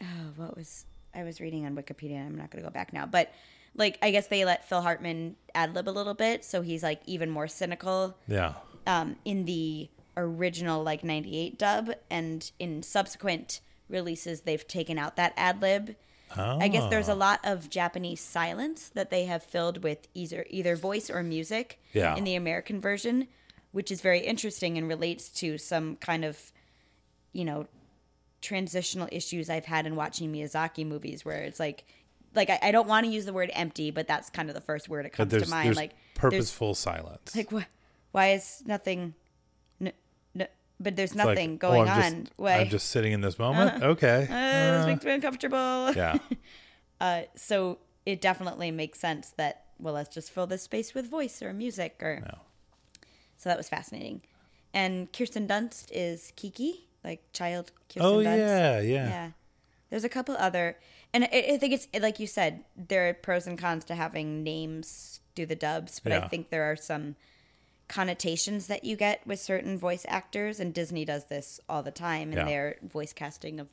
Oh, what was I was reading on Wikipedia? I'm not going to go back now, but like I guess they let Phil Hartman ad lib a little bit, so he's like even more cynical Yeah. um, in the original like 98 dub and in subsequent releases they've taken out that ad lib Oh. i guess there's a Ah. lot of japanese silence that they have filled with either either voice or music Yeah. in the american version which is very interesting and relates to some kind of you know transitional issues i've had in watching miyazaki movies where it's like like i, I don't want to use the word empty but that's kind of the first word that comes to mind there's like there's purposeful silence. like wh- why is nothing n- n- but there's It's like, nothing oh, going I'm on Just, why I'm just sitting in this moment. okay. uh, this Uh, makes me uncomfortable yeah. uh, so it definitely makes sense that well let's just fill this space with voice or music or No. so that was fascinating and kirsten dunst is kiki like child kirsten Oh yeah, yeah, yeah. There's a couple other and I, I think it's like you said there are pros and cons to having names do the dubs but i think there are some connotations that you get with certain voice actors and disney does this all the time in Yeah. their voice casting of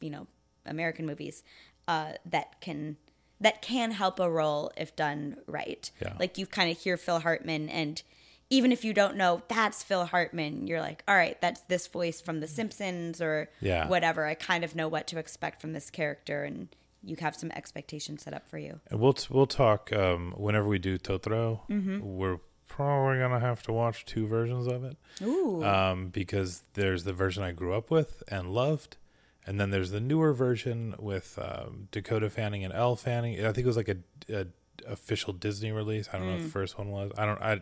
you know american movies uh, that can that can help a role if done right. Yeah. like you kind of hear phil hartman and even if you don't know that's phil hartman you're like all right that's this voice from the simpsons or Yeah. whatever i kind of know what to expect from this character and you have some expectations set up for you And we'll t- we'll talk um, whenever we do Totoro. Mm-hmm. We're probably gonna have to watch two versions of it ooh um, because there's the version I grew up with and loved, and then there's the newer version with um, Dakota Fanning and Elle Fanning. I think it was like a, a official Disney release. I don't know Mm. if the first one was. I don't. I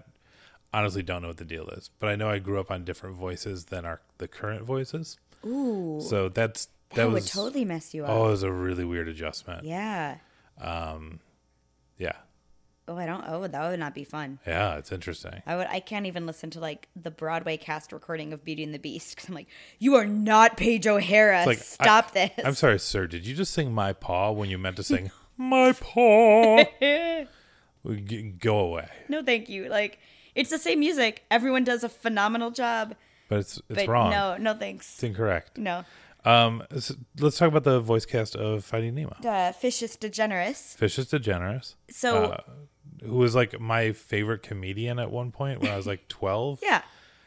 honestly don't know what the deal is, but I know I grew up on different voices than our the current voices. ooh So that's that, that would totally mess you up oh, it was a really weird adjustment. yeah Um, yeah, Oh, I don't. Oh, that would not be fun. yeah, it's interesting. I would. I can't even listen to like the Broadway cast recording of Beauty and the Beast because I'm like, you are not Paige O'Hara. like, Stop I, this. I'm sorry, sir. Did you just sing "My Paw" when you meant to sing "My Paw"? G- Go away. no, thank you. Like, it's the same music. Everyone does a phenomenal job. But it's it's But wrong. no, no thanks. It's incorrect. No. Um, s- let's talk about the voice cast of Finding Nemo. Uh, Fish is DeGeneres. Fish is DeGeneres, So uh, who was like my favorite comedian at one point when I was like 12. yeah,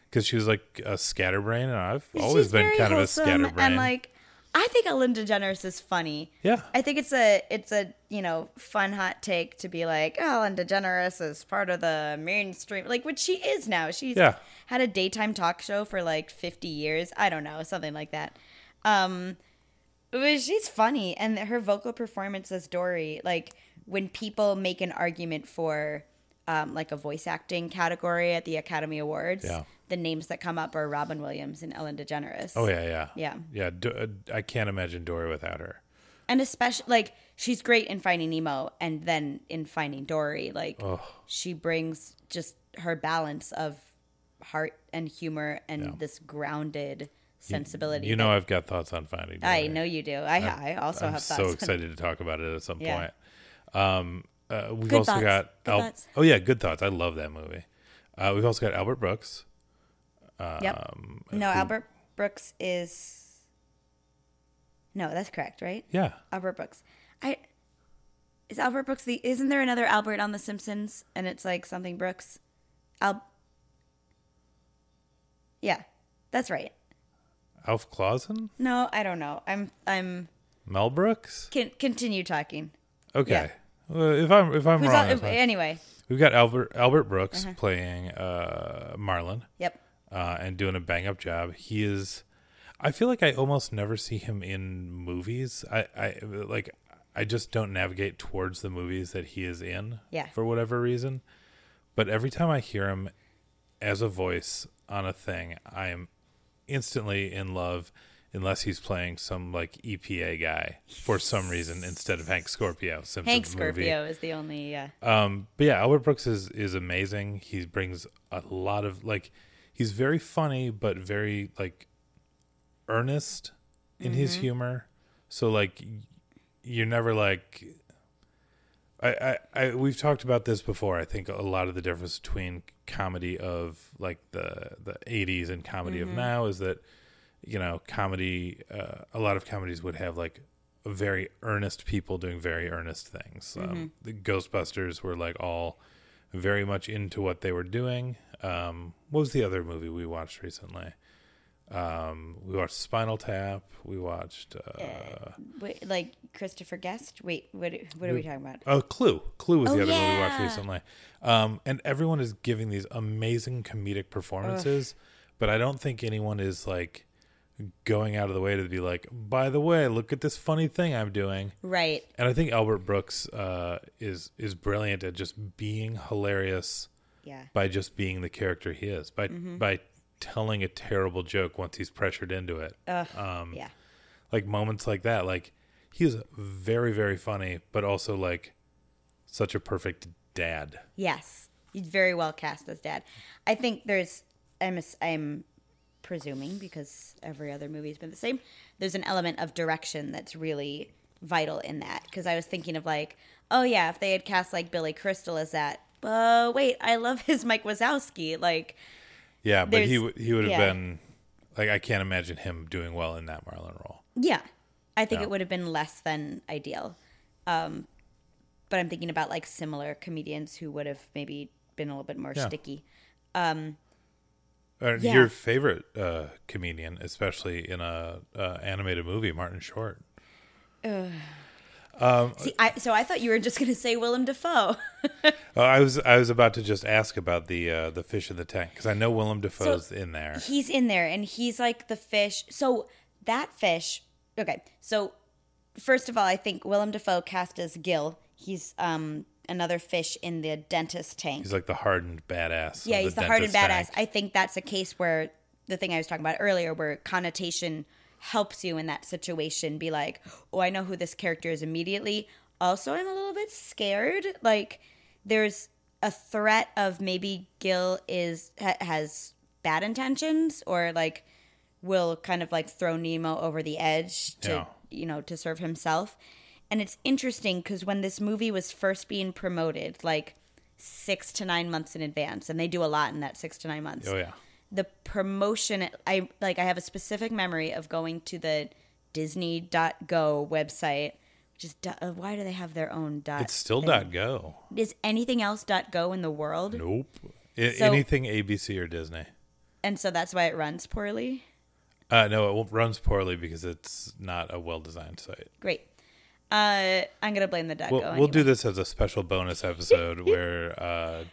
because she was like a scatterbrain, and I've always been kind of a scatterbrain. And like, I think Ellen DeGeneres is funny. yeah, I think it's a it's a you know fun hot take to be like oh, Ellen DeGeneres is part of the mainstream like which she is now. She's Yeah. had a daytime talk show for like fifty years. I don't know something like that. Um, but she's funny and her vocal performance as Dory like when people make an argument for um, like a voice acting category at the Academy Awards. Yeah. The names that come up are Robin Williams and Ellen DeGeneres. oh yeah, yeah, Yeah. yeah. Do, uh, I can't imagine Dory without her. and especially like she's great in Finding Nemo, and then in Finding Dory, like Oh, she brings just her balance of heart and humor and Yeah. this grounded sensibility. you know, that- I've got thoughts on Finding Dory. I know you do. I I also I'm have so thoughts. excited to talk about it at some Yeah. point. Um, uh, we've Good also thoughts. got Good Al- oh yeah, good thoughts. I love that movie. Uh, we've also got Albert Brooks. Yep. Um, No, who- Albert Brooks is. No, that's correct, right? Yeah, Albert Brooks. I is Albert Brooks the? Isn't there another Albert on The Simpsons? And it's like something Brooks. Al. Yeah, that's right. Alf Clausen, No, I don't know. I'm I'm Mel Brooks. can continue talking. Okay. Yeah. Well, if I'm if I'm Who's wrong, fine. anyway? we've got Albert Albert Brooks Uh-huh. playing uh, Marlin. Yep. Uh, and doing a bang up job. He is. I feel like I almost never see him in movies. I, I like. I just don't navigate towards the movies that he is in. Yeah. For whatever reason, but every time I hear him as a voice on a thing, I am instantly in love. Unless he's playing some like EPA guy for some reason instead of Hank Scorpio. Simpsons Hank movie. Scorpio is the only. Uh, Um, but yeah, Albert Brooks is is amazing. He brings a lot of like he's very funny but very like earnest in his humor. So like you're never like I, I, I we've talked about this before. I think a lot of the difference between comedy of like the the 80s and comedy of now is that you know comedy uh, a lot of comedies would have like very earnest people doing very earnest things. Um, the Ghostbusters were like all very much into what they were doing. Um, what was the other movie we watched recently? Um, we watched Spinal Tap. We watched uh, wait, like Christopher Guest. Wait, what? What are we talking about? Oh, Clue. Clue was Oh, the other movie we watched recently. Um, and everyone is giving these amazing comedic performances, but I don't think anyone is like going out of the way to be like, by the way, look at this funny thing I'm doing. Right. And I think Albert Brooks uh, is is brilliant at just being hilarious Yeah. by just being the character he is, by Mm-hmm. by telling a terrible joke once he's pressured into it. Ugh. Um, yeah. like moments like that like he is very very funny but also like such a perfect dad Yes, he's very well cast as dad. I think there's I'm I'm presuming because every other movie's been the same. There's an element of direction that's really vital in that because I was thinking of like, oh yeah, if they had cast like Billy Crystal as that. But wait, I love his Mike Wazowski. Like, yeah but he he would have yeah. been like i can't imagine him doing well in that marlin role yeah, I think it would have been less than ideal. Um, but I'm thinking about like similar comedians who would have maybe been a little bit more Yeah. sticky. uh, Yeah. your favorite uh comedian especially in a uh, animated movie martin short See, I, so I thought you were just going to say Willem Dafoe. Uh, i was i was about to just ask about the uh the fish in the tank because i know willem dafoe's in there he's in there and he's like the fish. So that fish, okay. So first of all, I think Willem Dafoe cast as Gil. He's um another fish in the dentist tank. he's like the hardened badass yeah, he's the, hardened badass. tank. I think that's a case where the thing I was talking about earlier, where connotation helps you in that situation. Be like, oh, I know who this character is immediately. also I'm a little bit scared. Like there's a threat of maybe Gil is ha- has bad intentions or like will kind of like throw Nemo over the edge to Yeah. you know to serve himself. And it's interesting because when this movie was first being promoted, like six to nine months in advance, and they do a lot in that six to nine months Oh yeah. The promotion i like i have a specific memory of going to the disney.go website which is uh, why do they have their own dot It's still thing? dot go. is anything else dot go in the world Nope. I- So- anything ABC or Disney. and so that's why it runs poorly Uh, no, it runs poorly because it's not a well-designed site. great uh i'm gonna blame the dot We'll, go we'll do anyway. this as a special bonus episode where uh,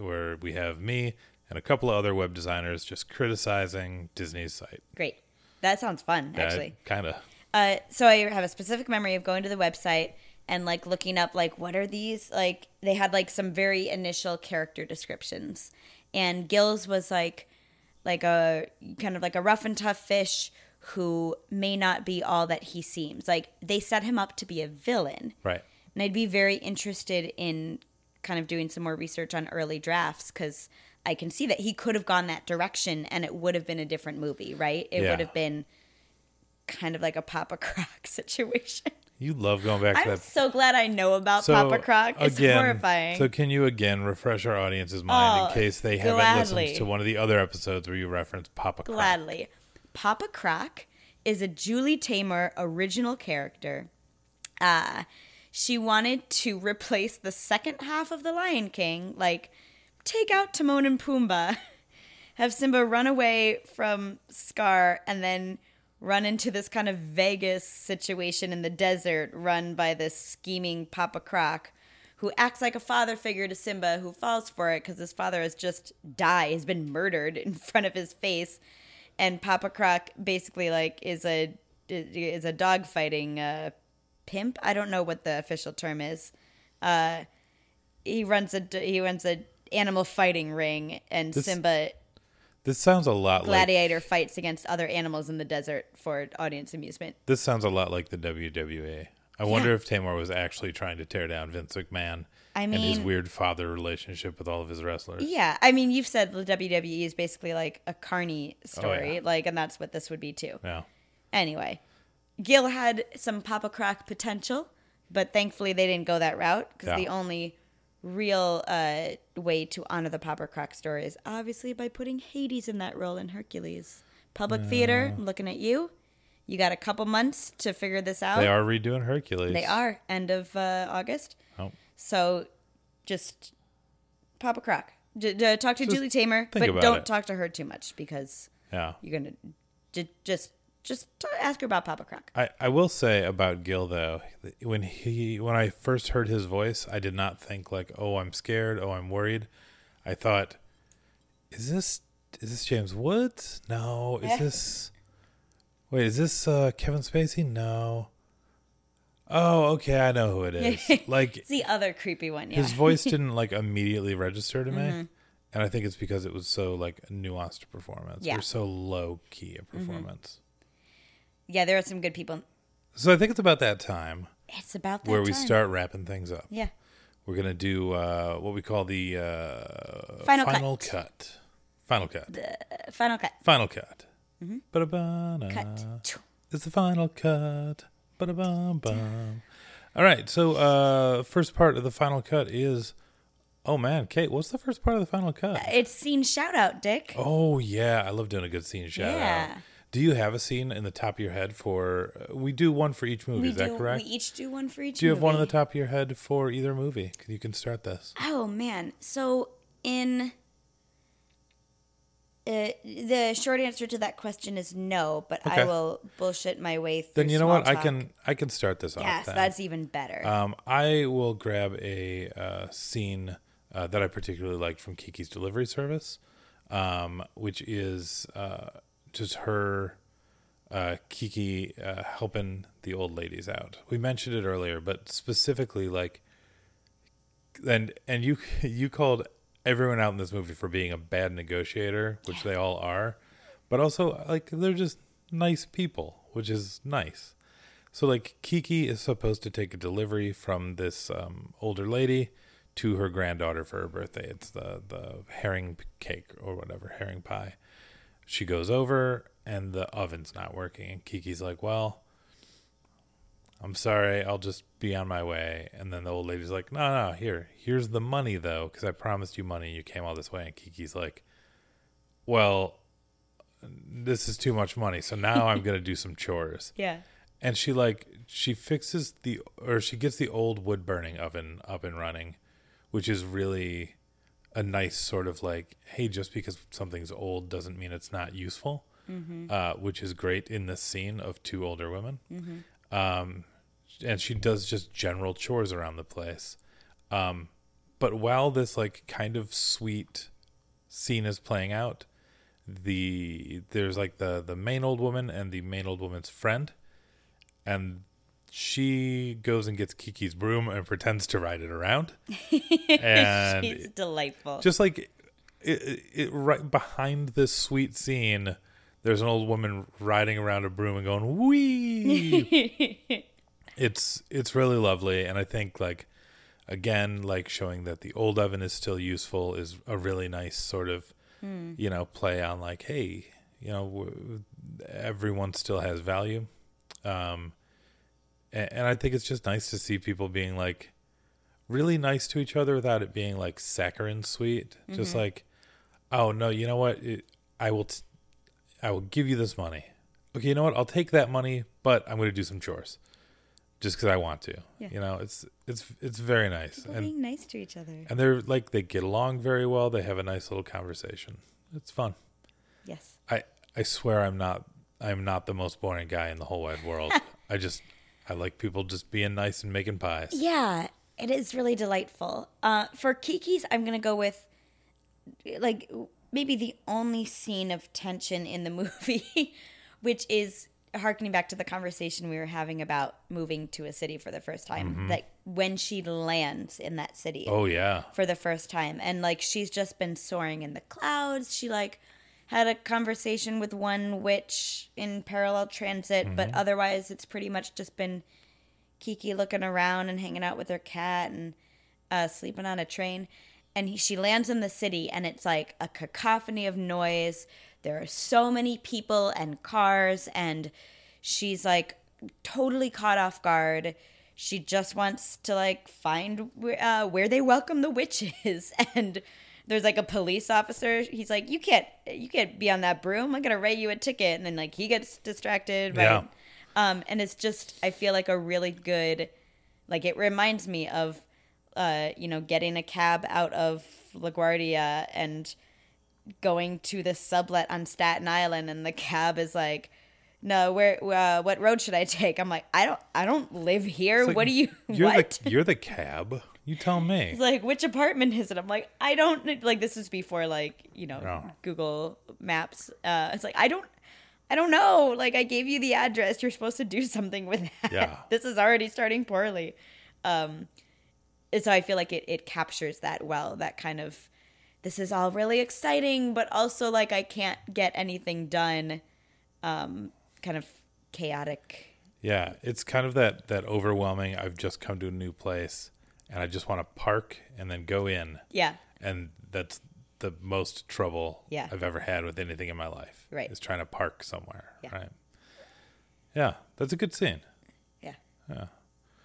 where we have me and a couple of other web designers just criticizing Disney's site. great that sounds fun actually kind of. Uh, so I have a specific memory of going to the website and like looking up like what are these like they had like some very initial character descriptions and Gills was like like a kind of like a rough and tough fish who may not be all that he seems like they set him up to be a villain Right. and I'd be very interested in kind of doing some more research on early drafts because I can see that he could have gone that direction and it would have been a different movie, right? It Yeah. would have been kind of like a Papa Croc situation. You love going back to that. I'm so glad I know about So Papa Croc. It's again, horrifying. So can you again refresh our audience's mind Oh, in case they haven't listened to one of the other episodes where you referenced Papa Croc? Gladly. Papa Croc is a Julie Taymor original character. Uh, she wanted to replace the second half of The Lion King, like take out Timon and Pumbaa, have Simba run away from Scar, and then run into this kind of Vegas situation in the desert run by this scheming Papa Croc who acts like a father figure to Simba who falls for it because his father has just died, has been murdered in front of his face. And Papa Croc basically like is a is a dog fighting uh, pimp. I don't know what the official term is. Uh, he runs a he runs a animal fighting ring, and This- Simba This sounds a lot like gladiator fights against other animals in the desert for audience amusement. this sounds a lot like the WWE. I wonder if Taymor was actually trying to tear down Vince McMahon I mean, and his weird father relationship with all of his wrestlers. Yeah, I mean, you've said the WWE is basically like a Carney story, Oh, yeah. like, and that's what this would be too. Yeah. Anyway, Gil had some Papa Croc potential, but thankfully they didn't go that route because Yeah. the only real uh, way to honor the Papa Croc story is obviously by putting Hades in that role in Hercules. Public theater, I'm looking at you. You got a couple months to figure this out. They are redoing Hercules. They are end of uh, August. Oh. So just Papa Croc. D- d- talk to Just Julie Taymor, but don't it. talk to her too much because Yeah. you're gonna j- just just ask her about Papa Croc. I, I will say about Gil though, when he when I first heard his voice, I did not think like, oh, I'm scared, oh, I'm worried. I thought, is this is this James Woods? No. Is this wait? Is this uh, Kevin Spacey? No. Oh, okay, I know who it is. like It's the other creepy one, yeah. Mm-hmm. his voice didn't like immediately register to me, and I think it's because it was so like a nuanced performance Yeah. or so low key a Mm-hmm. Yeah, there are some good people. So I think it's about that time. It's about that where we time. start wrapping things up. Yeah, We're gonna do uh, what we call the uh, Final cut. cut. Final cut. Uh, final cut. Final cut. Ba-da-ba-na. Cut. It's the final cut. Ba-da-bum, bum. All right. So uh, first part of the final cut is. Oh man, Kate, what's the first part of the final cut? It's scene shout out, Dick. Oh yeah, I love doing a good scene shout Yeah. out. Do you have a scene in the top of your head for? Uh, we do one for each movie. we is that correct? We each do one for each. do you have one on the top of your head for either movie? You can start this. Oh man. So in uh, the short answer to that question is no, but Okay. I will bullshit my way through. Then you know what? I can I can start this off. Yes, that's even better. Um, I will grab a uh, scene uh, that I particularly liked from Kiki's Delivery Service, um, which is uh, just her, uh, Kiki, uh, helping the old ladies out. We mentioned it earlier, but specifically, like, and and you you called everyone out in this movie for being a bad negotiator, which they all are, but also like they're just nice people, which is nice. So like Kiki is supposed to take a delivery from this um, older lady to her granddaughter for her birthday. It's the the herring cake or whatever herring pie. She goes over and the oven's not working. And Kiki's like, "Well, I'm sorry. I'll just be on my way." And then the old lady's like, "No, no, here, here's the money though, because I promised you money. You came all this way." And Kiki's like, "Well." This is too much money, so now I'm gonna do some chores Yeah. and she like she fixes the or she gets the old wood burning oven up and running which is really a nice sort of like hey just because something's old doesn't mean it's not useful uh, which is great in this scene of two older women. Um, and she does just general chores around the place. Um, but while this like kind of sweet scene is playing out the there's like the the main old woman and the main old woman's friend. And she goes and gets Kiki's broom and pretends to ride it around. and She's delightful. just like it, it, it right behind this sweet scene, there's an old woman riding around a broom and going wee. it's it's really lovely, and I think like again, like showing that the old oven is still useful is a really nice sort of you know play on like hey you know w- everyone still has value um and, i think it's just nice to see people being like really nice to each other without it being like saccharine sweet. Just mm-hmm. like oh no you know what? It, i will t- i will give you this money. Okay you know what? I'll take that money but i'm going to do some chores just because i want to. Yeah. you know it's it's it's very nice. People and being nice to each other. and they're like they get along very well. They have a nice little conversation. It's fun. Yes. i i swear i'm not i'm not the most boring guy in the whole wide world. I just i like people just being nice and making pies Yeah, it is really delightful. Uh, for Kiki's, I'm gonna go with like maybe the only scene of tension in the movie, which is harkening back to the conversation we were having about moving to a city for the first time. Like when she lands in that city oh yeah for the first time, and like she's just been soaring in the clouds. She like had a conversation with one witch in parallel transit, but otherwise it's pretty much just been Kiki looking around and hanging out with her cat and uh, sleeping on a train. And he, she lands in the city, and it's like a cacophony of noise. There are so many people and cars, and she's like totally caught off guard. She just wants to like find uh, where they welcome the witches, and there's like a police officer. He's like, "You can't, you can't be on that broom. I'm gonna write you a ticket." And then like he gets distracted, right? Yeah. Um, and it's just I feel like a really good, like it reminds me of, uh, you know, getting a cab out of LaGuardia and going to the sublet on Staten Island, and the cab is like, "No, where? Uh, what road should I take?" I'm like, "I don't, I don't live here. Like, what do you? you're what?" the you're the cab you tell me It's like, which apartment is it? I'm like, I don't like. This is before like you know Oh. Google Maps. Uh, it's like I don't, I don't know. Like I gave you the address. You're supposed to do something with that. Yeah. this is already starting poorly. Um, and so I feel like it it captures that well. That kind of this is all really exciting, but also like I can't get anything done. Um, kind of chaotic. yeah it's kind of that that overwhelming i've just come to a new place and i just want to park and then go in Yeah. and that's the most trouble Yeah. I've ever had with anything in my life. Right. Is trying to park somewhere. Yeah. Right. Yeah, that's a good scene. Yeah. Yeah.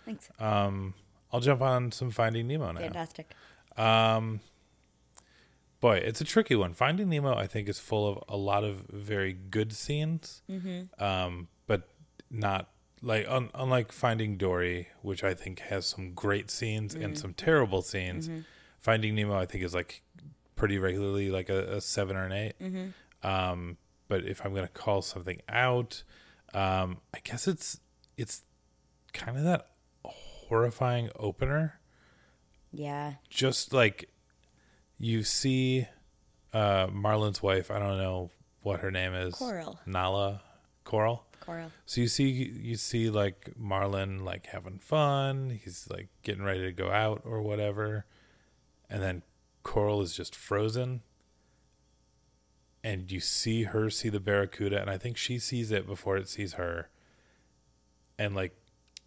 Thanks. Um, I'll jump on some Finding Nemo now. Fantastic. Um, boy, it's a tricky one. Finding Nemo, I think, is full of a lot of very good scenes, Mm-hmm. um, but not like un- unlike Finding Dory, which I think has some great scenes and some terrible scenes. Finding Nemo, I think, is like pretty regularly like a, a seven or an 8 Um, but if I'm gonna call something out, um, I guess it's it's kind of that horrifying opener Yeah. just like you see uh Marlin's wife, I don't know what her name is. Coral. Nala Coral. So you see you see like Marlin like having fun, he's like getting ready to go out or whatever. And then Coral is just frozen. And you see her see the barracuda and I think she sees it before it sees her. And like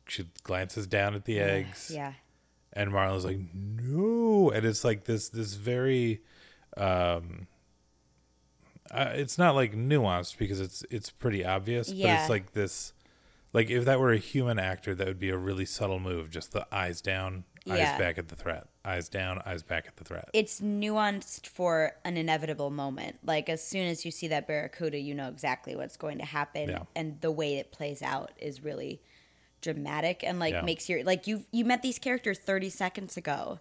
she glances down at the eggs, Yeah. and Marlin's like, "No!" And it's like this this very, um, uh, it's not like nuanced because it's it's pretty obvious, yeah. but it's like this, like if that were a human actor, that would be a really subtle move. Just the eyes down, Yeah. eyes back at the threat, eyes down, eyes back at the threat. It's nuanced for an inevitable moment. Like as soon as you see that barracuda, you know exactly what's going to happen, Yeah. and the way it plays out is really dramatic and like Yeah. makes your like you you met these characters 30 seconds ago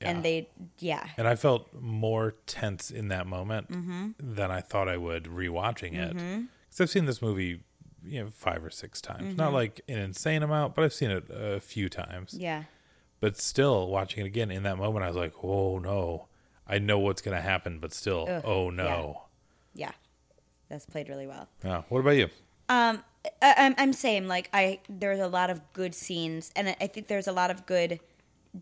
Yeah. and they yeah And I felt more tense in that moment Mm-hmm. than I thought I would rewatching it. Because I've seen this movie, you know, five or six times. Mm-hmm. Not like an insane amount, but I've seen it a few times. yeah But still, watching it again in that moment, I was like, "Oh no, I know what's going to happen," but still, Ugh, oh no. yeah that's played really well Yeah. What about you? Um, I, I'm I'm same. Like I, there's a lot of good scenes, and I think there's a lot of good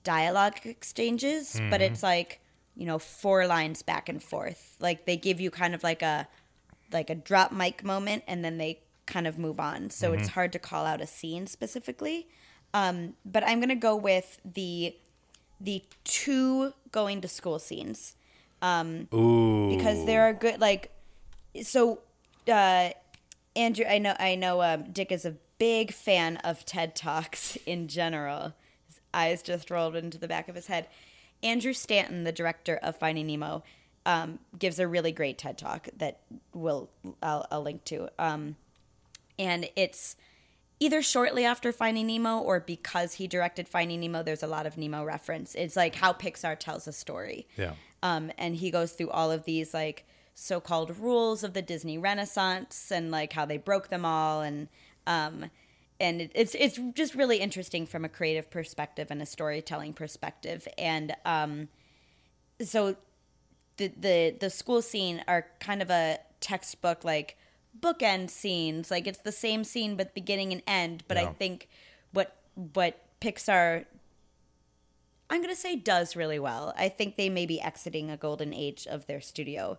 dialogue exchanges. But it's like you know four lines back and forth. Like they give you kind of like a like a drop mic moment, and then they kind of move on. So it's hard to call out a scene specifically. Um, but I'm gonna go with the the two going to school scenes Ooh. because there are good like so uh andrew i know i know um, dick is a big fan of ted talks in general eyes just rolled into the back of his head andrew stanton the director of finding nemo um, gives a really great ted talk that will I'll, I'll link to um, and it's either shortly after Finding Nemo or because he directed Finding Nemo, there's a lot of Nemo reference. It's like how Pixar tells a story. Yeah. Um, and he goes through all of these like so-called rules of the Disney Renaissance and like how they broke them all and um, and it, it's it's just really interesting from a creative perspective and a storytelling perspective. And um, so the the the school scene are kind of a textbook like bookend scenes. Like it's the same scene but beginning and end. But I think what what Pixar I'm gonna say does really well. I think they may be exiting a golden age of their studio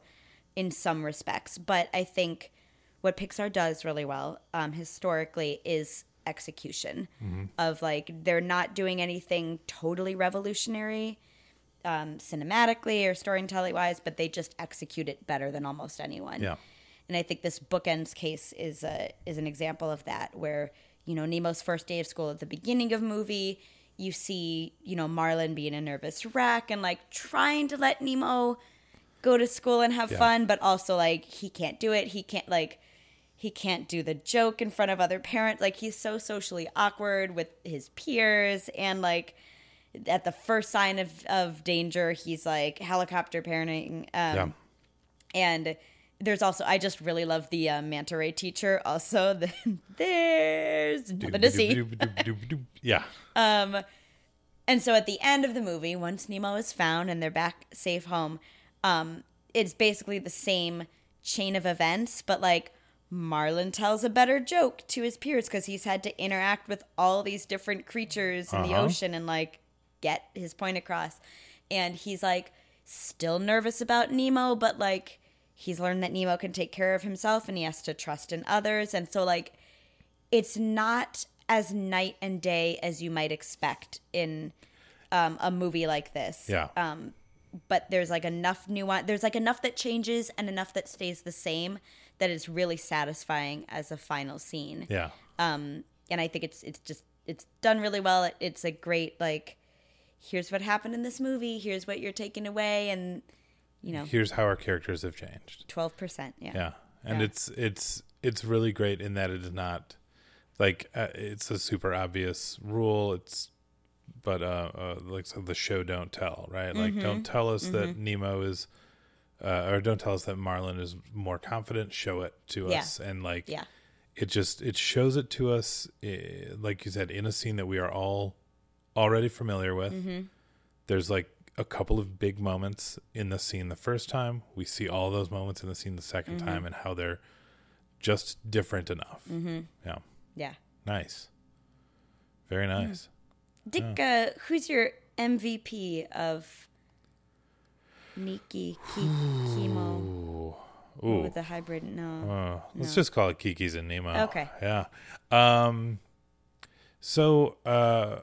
in some respects, but I think what Pixar does really well um, historically is execution of like they're not doing anything totally revolutionary um, cinematically or storytelling wise, but they just execute it better than almost anyone. Yeah. And I think this bookends case is a is an example of that, where you know Nemo's first day of school at the beginning of movie, you see you know Marlin being a nervous wreck and like trying to let Nemo go to school and have Yeah. fun, but also like he can't do it. He can't like he can't do the joke in front of other parents. Like he's so socially awkward with his peers and like at the first sign of, of danger, he's like helicopter parenting. Um, Yeah. and there's also I just really love the uh, manta ray teacher. Also, the, there's nothing to see. Yeah. And so at the end of the movie, once Nemo is found and they're back safe home, um, it's basically the same chain of events, but like Marlin tells a better joke to his peers because he's had to interact with all these different creatures in the Uh-huh. ocean and like get his point across. And he's like still nervous about Nemo, but like he's learned that Nemo can take care of himself and he has to trust in others. And so like it's not as night and day as you might expect in um, a movie like this. Yeah. Um, but there's like enough nuance. There's like enough that changes and enough that stays the same that it's really satisfying as a final scene. yeah. Um, and I think it's it's just it's done really well. It, it's a great like, here's what happened in this movie. Here's what you're taking away, and you know, Here's how our characters have changed. twelve percent. Yeah. Yeah, and Yeah. it's it's it's really great in that it is not like uh, it's a super obvious rule. It's but uh, uh like so the show don't tell right. Like Mm-hmm. don't tell us that Nemo is. Uh, or don't tell us that Marlin is more confident. Show it to Yeah. us, and like Yeah. it just it shows it to us, eh, like you said, in a scene that we are all already familiar with. Mm-hmm. There's like a couple of big moments in the scene the first time. We see all those moments in the scene the 2nd Mm-hmm. time and how they're just different enough. Mm-hmm. Yeah, Yeah. nice, very nice. Dick, uh, who's your MVP of Nikki Ki- Ooh, ooh. with the hybrid? No. Uh, let's No. just call it Kiki's and Nemo. Okay. Yeah. Um, So uh,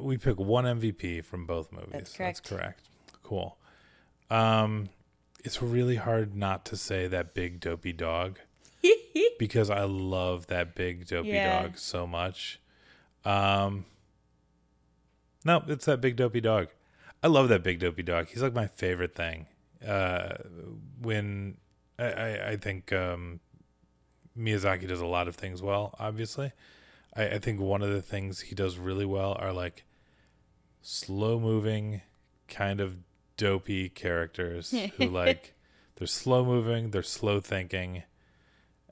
we pick one MVP from both movies. That's correct. That's correct. Cool. Um, it's really hard not to say that big dopey dog because I love that big dopey Yeah. dog so much. Um, no, it's that big dopey dog. I love that big dopey dog. He's like my favorite thing. Uh, when I, I, I think um, Miyazaki does a lot of things well. Obviously, I, I think one of the things he does really well are like slow moving, kind of dopey characters who like they're slow moving, they're slow thinking,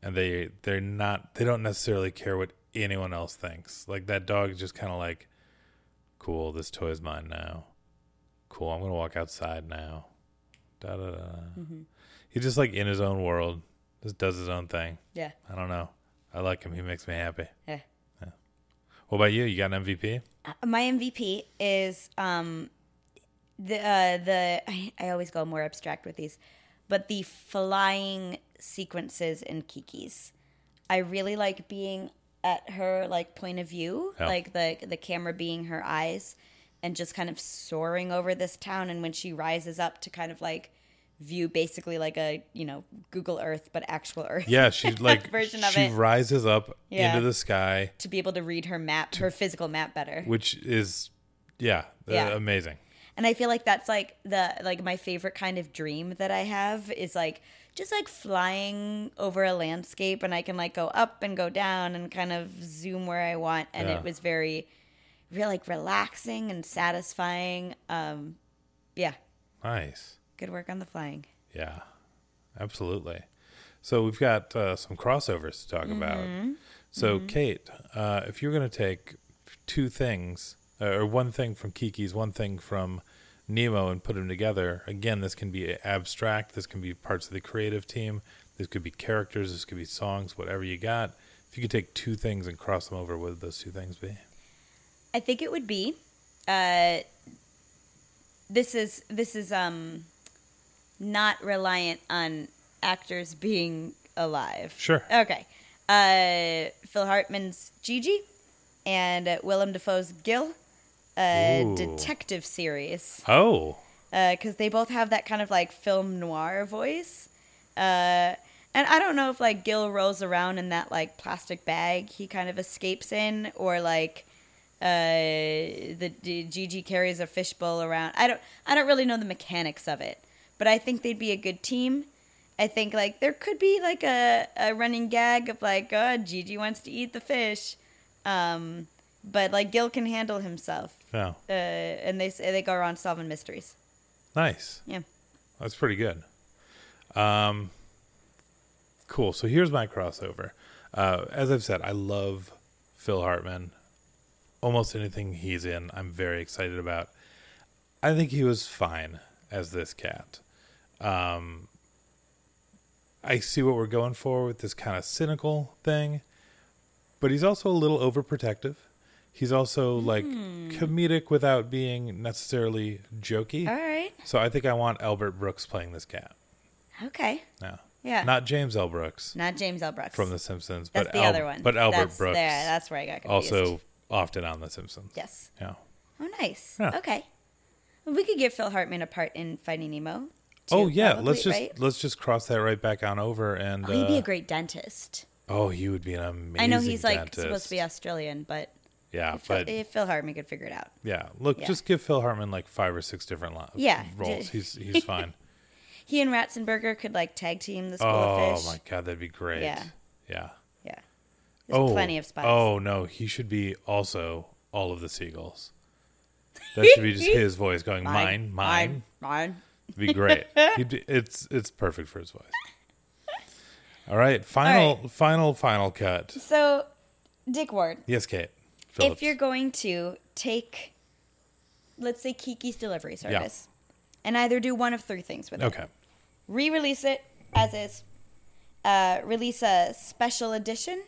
and they they're not they don't necessarily care what anyone else thinks. Like that dog is just kind of like, cool, this toy is mine now. Cool, I'm gonna walk outside now. Da da da. He's just like in his own world, just does his own thing. Yeah. I don't know. I like him. He makes me happy. Yeah. What about you? You got an MVP? Uh, My MVP is um the uh, the I, I always go more abstract with these, but the flying sequences in Kiki's. I really like being at her like point of view, Yeah. like the the camera being her eyes, and just kind of soaring over this town. And when she rises up to kind of like view basically like a you know Google Earth but actual Earth. Yeah, she like Version of it. she it. rises up Yeah. into the sky, To be able to read her map, her physical map better. which is yeah, uh, amazing. and i feel like that's like the like my favorite kind of dream that i have is like just like flying over a landscape and i can like go up and go down and kind of zoom where i want and Yeah. it was very real like relaxing and satisfying um yeah Nice. good work on the flying Yeah, absolutely. So we've got uh, some crossovers to talk about. So Kate, uh, if you're going to take two things uh, or one thing from Kiki's, one thing from Nemo, and put them together, again, this can be abstract. This can be parts of the creative team. This could be characters. This could be songs. Whatever you got. If you could take two things and cross them over, what would those two things be? I think it would be. Uh, this is this is um, not reliant on actors being alive. Sure. Okay. Uh, Phil Hartman's Jiji and uh, Willem Dafoe's Gil, uh, Ooh. detective series, Oh, because they both have that kind of like film noir voice. Uh, and I don't know if like Gil rolls around in that like plastic bag he kind of escapes in, or like uh, the, Jiji carries a fishbowl around. I don't I don't really know the mechanics of it, but I think they'd be a good team. I think like there could be like a, a running gag of like, oh, Jiji wants to eat the fish, um, but like Gil can handle himself, yeah, uh, and they they go around solving mysteries. nice. Yeah. That's pretty good. Um, cool. So here's my crossover. Uh, as I've said, I love Phil Hartman. Almost anything he's in, I'm very excited about. I think he was fine as this cat. Um, I see what we're going for with this kind of cynical thing, but he's also a little overprotective. He's also like comedic without being necessarily jokey. All right. So I think I want Albert Brooks playing this cat. Okay. No. Yeah. Not James L. Brooks Not James L. Brooks. from The Simpsons, That's but the Al- other one. But Albert that's, Brooks, There, that's where I got confused. also often on The Simpsons. Yes. Yeah. Oh, nice. Yeah. Okay. Well, we could give Phil Hartman a part in Finding Nemo. oh yeah, probably, let's just right? let's just cross that right back on over and. Oh, he'd be uh, a great dentist. oh, he would be an amazing. I know he's like supposed to be Australian, but Yeah, if Phil, but if Phil Hartman could figure it out. yeah, look, Yeah. just give Phil Hartman like five or six different lo- Yeah, roles. He's he's fine. He and Ratzenberger could like tag team the school oh of fish. Oh my god, that'd be great. Yeah. Yeah. Yeah. There's oh, plenty of. Oh no, he should be also all of the seagulls. That should be just his voice going mine, mine. mine. It'd be great. Be, it's it's perfect for his voice. All right, final, All final, final cut. So, Dick Ward, Yes, Kate. Phillips. if you're going to take, let's say Kiki's delivery service, and either do one of three things with it. okay, re-release it as is, uh, release a special edition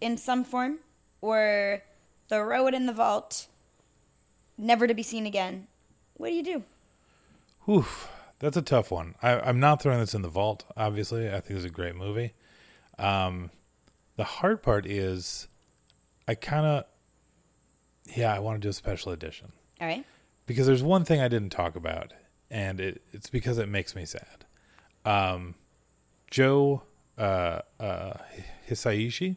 in some form, or throw it in the vault, never to be seen again. What do you do? Oof, that's a tough one. I, I'm not throwing this in the vault. Obviously, I think it's a great movie. Um, the hard part is, I kind of, yeah, I want to do a special edition All right. because there's one thing I didn't talk about, and it, it's because it makes me sad. Um, Joe uh, uh, Hisaishi,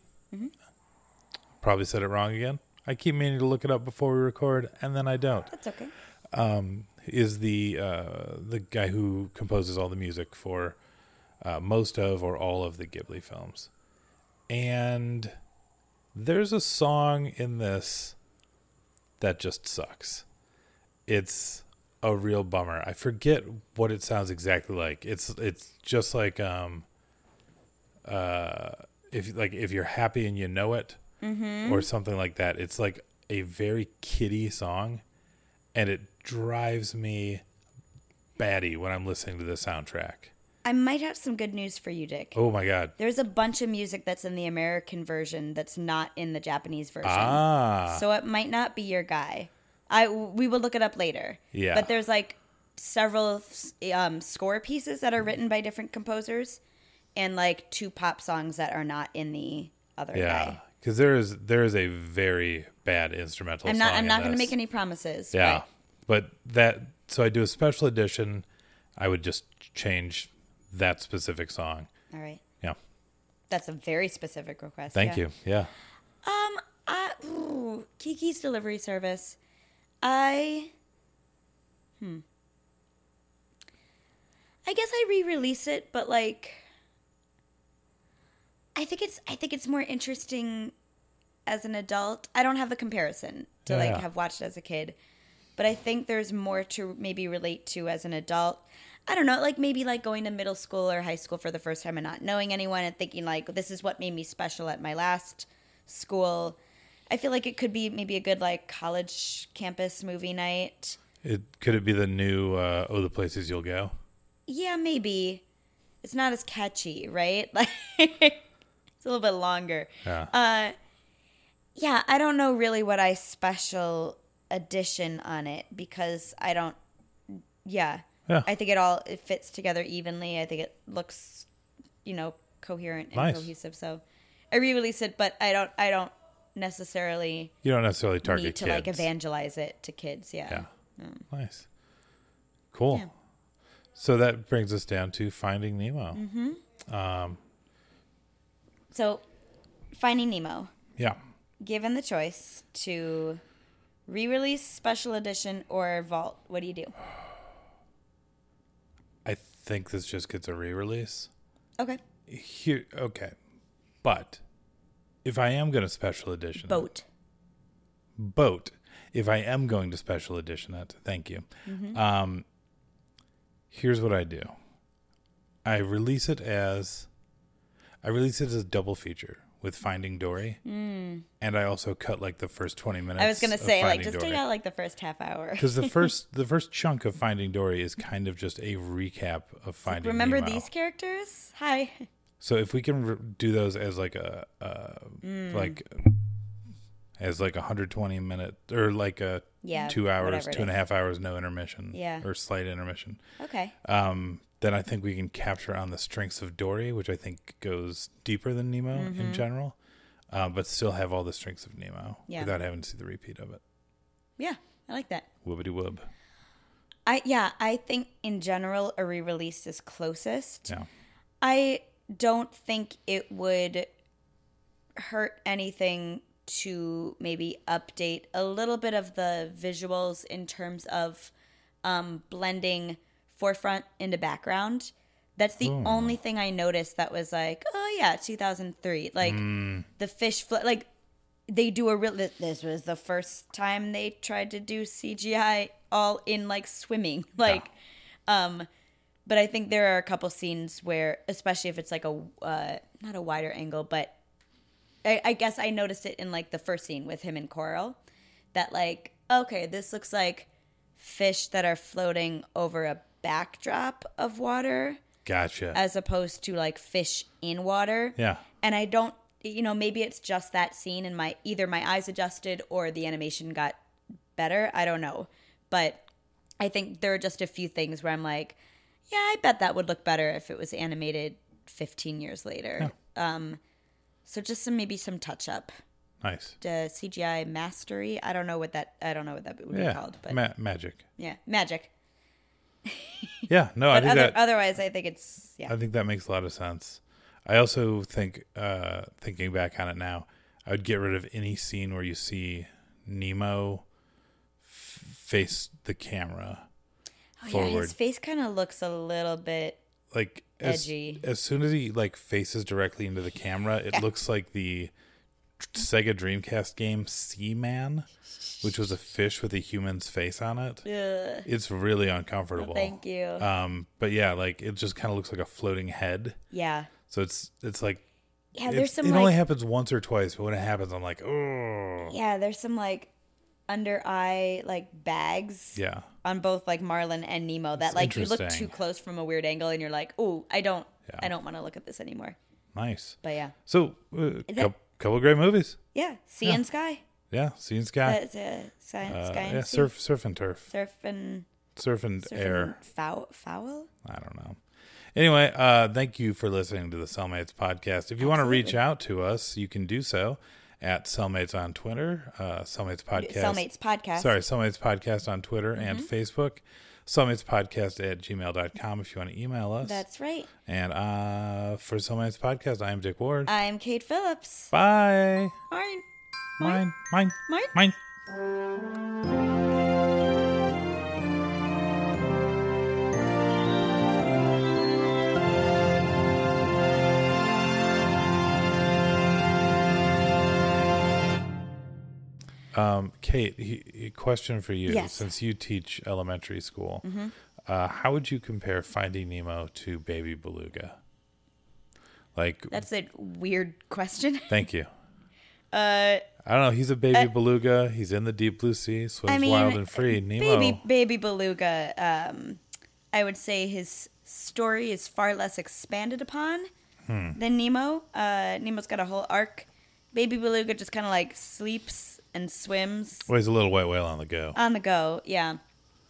probably said it wrong again. I keep meaning to look it up before we record, and then I don't. That's okay. um, is the uh, the guy who composes all the music for uh, most of or all of the Ghibli films, and there's a song in this that just sucks. It's a real bummer. I forget what it sounds exactly like. It's it's just like um uh if like if you're happy and you know it or something like that. It's like a very kiddie song and it drives me batty when I'm listening to the soundtrack. I might have some good news for you, Dick. Oh my god. There's a bunch of music that's in the American version that's not in the Japanese version. Ah. So it might not be your guy. I we will look it up later. Yeah. But there's like several um, score pieces that are written by different composers, and like two pop songs that are not in the other yeah. guy. Cuz there is there is a very bad instrumental I'm not. I'm not going to make any promises. Yeah. But that so I do a special edition, I would just change that specific song. all right. Yeah. That's a very specific request. Thank yeah. you. Yeah. Um, I, ooh, Kiki's delivery service. I, hmm. I guess I re-release it, but like, I think it's I think it's more interesting as an adult. I don't have the comparison to Yeah, like yeah. have watched as a kid, but I think there's more to maybe relate to as an adult. I don't know, like maybe like going to middle school or high school for the first time and not knowing anyone and thinking like this is what made me special at my last school. I feel like it could be maybe a good like college campus movie night. It could it be the new uh, Oh the Places You'll Go? Yeah, maybe. It's not as catchy, right? Like it's a little bit longer. Yeah. Uh yeah, I don't know really what I special edition on it because I don't yeah. Yeah. I think it all it fits together evenly. I think it looks, you know, coherent and Nice. cohesive. So I re-release it, but I don't I don't necessarily you don't necessarily target need to kids. like evangelize it to kids. Yeah. Yeah. Nice. Cool. Yeah. So that brings us down to Finding Nemo. Mm-hmm. Um, So Finding Nemo. yeah. given the choice to re-release special edition or vault what do you do I think this just gets a re-release. okay Here, okay, but if I am going to special edition, boat boat. If I am going to special edition that, thank you. Mm-hmm. Um, here's what I do. I release it as, I released it as a double feature with Finding Dory, and I also cut like the first twenty minutes. Mm. i was gonna say like just Dory. take out like the first half hour because the first the first chunk of Finding Dory is kind of just a recap of Finding. Dory. Remember Nemo. these characters hi So if we can re- do those as like a uh, Mm. like as like a 120 minute or like a Yeah, two hours, two and a half hours, no intermission, Yeah. or slight intermission. okay Um, then I think we can capture on the strengths of Dory, which I think goes deeper than Nemo Mm-hmm. in general, uh, but still have all the strengths of Nemo Yeah. without having to see the repeat of it. yeah i like that Woobity woob. i yeah i think in general a re-release is closest Yeah. I don't think it would hurt anything to maybe update a little bit of the visuals in terms of um, blending forefront into background. That's the only thing I noticed that was like, oh yeah, 2003. Like the fish, fl- like they do a real. This was the first time they tried to do CGI all in like swimming, like. Um, but I think there are a couple scenes where, especially if it's like a uh, not a wider angle, but I, I guess I noticed it in like the first scene with him and Coral, that like okay, this looks like fish that are floating over a backdrop of water Gotcha. as opposed to like fish in water. yeah. And I don't, you know, maybe it's just that scene and my either my eyes adjusted or the animation got better. I don't know, but I think there are just a few things where I'm like, yeah, I bet that would look better if it was animated 15 years later. Um, so just some maybe some touch up Nice. uh, CGI mastery. I don't know what that. I don't know what that would be called, but Ma- magic. yeah, magic. Yeah. No, I think other, that otherwise, I think it's yeah. I think that makes a lot of sense. I also think, uh, thinking back on it now, I would get rid of any scene where you see Nemo f- face the camera oh, yeah, his face kind of looks a little bit. like Edgy. as soon as he like faces directly into the camera, it looks like the Sega Dreamcast game Seaman, which was a fish with a human's face on it. Ugh. It's really uncomfortable. Thank you. Um, but yeah, like it just kind of looks like a floating head. yeah, So it's it's like yeah. it's- There's some it like only happens once or twice, but when it happens, I'm like, oh, yeah. There's some like under eye like bags yeah, on both like Marlin and Nemo that like you look too close from a weird angle and you're like, oh, I don't, Yeah. I don't want to look at this anymore. nice. But yeah, So, uh, that- couple, of great movies. yeah. Sea and sky. Yeah, Sea and Sky. That's uh, sky, Uh, sky and yeah, sea. surf, surf and turf, surf and surf and surf air. and foul, foul. I don't know. Anyway, uh, thank you for listening to the Cellmates podcast. If you want to reach out to us, you can do so at Cellmates on Twitter, uh, Cellmates podcast. Cellmates podcast. Sorry, Cellmates podcast on Twitter and Facebook. Cellmates podcast at gmail.com if you want to email us. That's right. and uh, for Cellmates podcast, I am Dick Ward. I'm Kate Phillips. Bye. Mine. Mine. Mine. Mine. Mine. Um, Kate, he, he- question for you. Yes. Since you teach elementary school, Mm-hmm. uh, how would you compare Finding Nemo to Baby Beluga? Like, That's a weird question. thank you. Uh, I don't know. He's a baby beluga. He's in the deep blue sea, swims I mean, wild and free. Nemo. baby, baby beluga. Um, I would say his story is far less expanded upon Hmm. than Nemo. Uh, Nemo's got a whole arc. Baby beluga just kind of like sleeps and swims Well, he's a little white whale on the go. on the go. Yeah,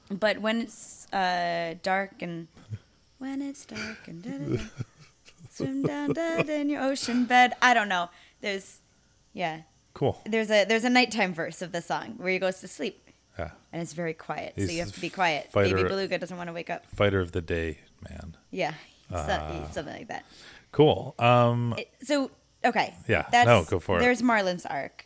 but when it's uh, dark and when it's dark and da, da, da, swim down da, in your ocean bed. I don't know. There's yeah. Cool. There's a there's a nighttime verse of the song where he goes to sleep Yeah. and it's very quiet. He's so you have to be quiet. fighter- Baby beluga doesn't want to wake up. Fighter of the day, man. Yeah, Ah. something like that. Cool. Um, It- so okay, Yeah, That's, no, go for it. There's Marlin's arc.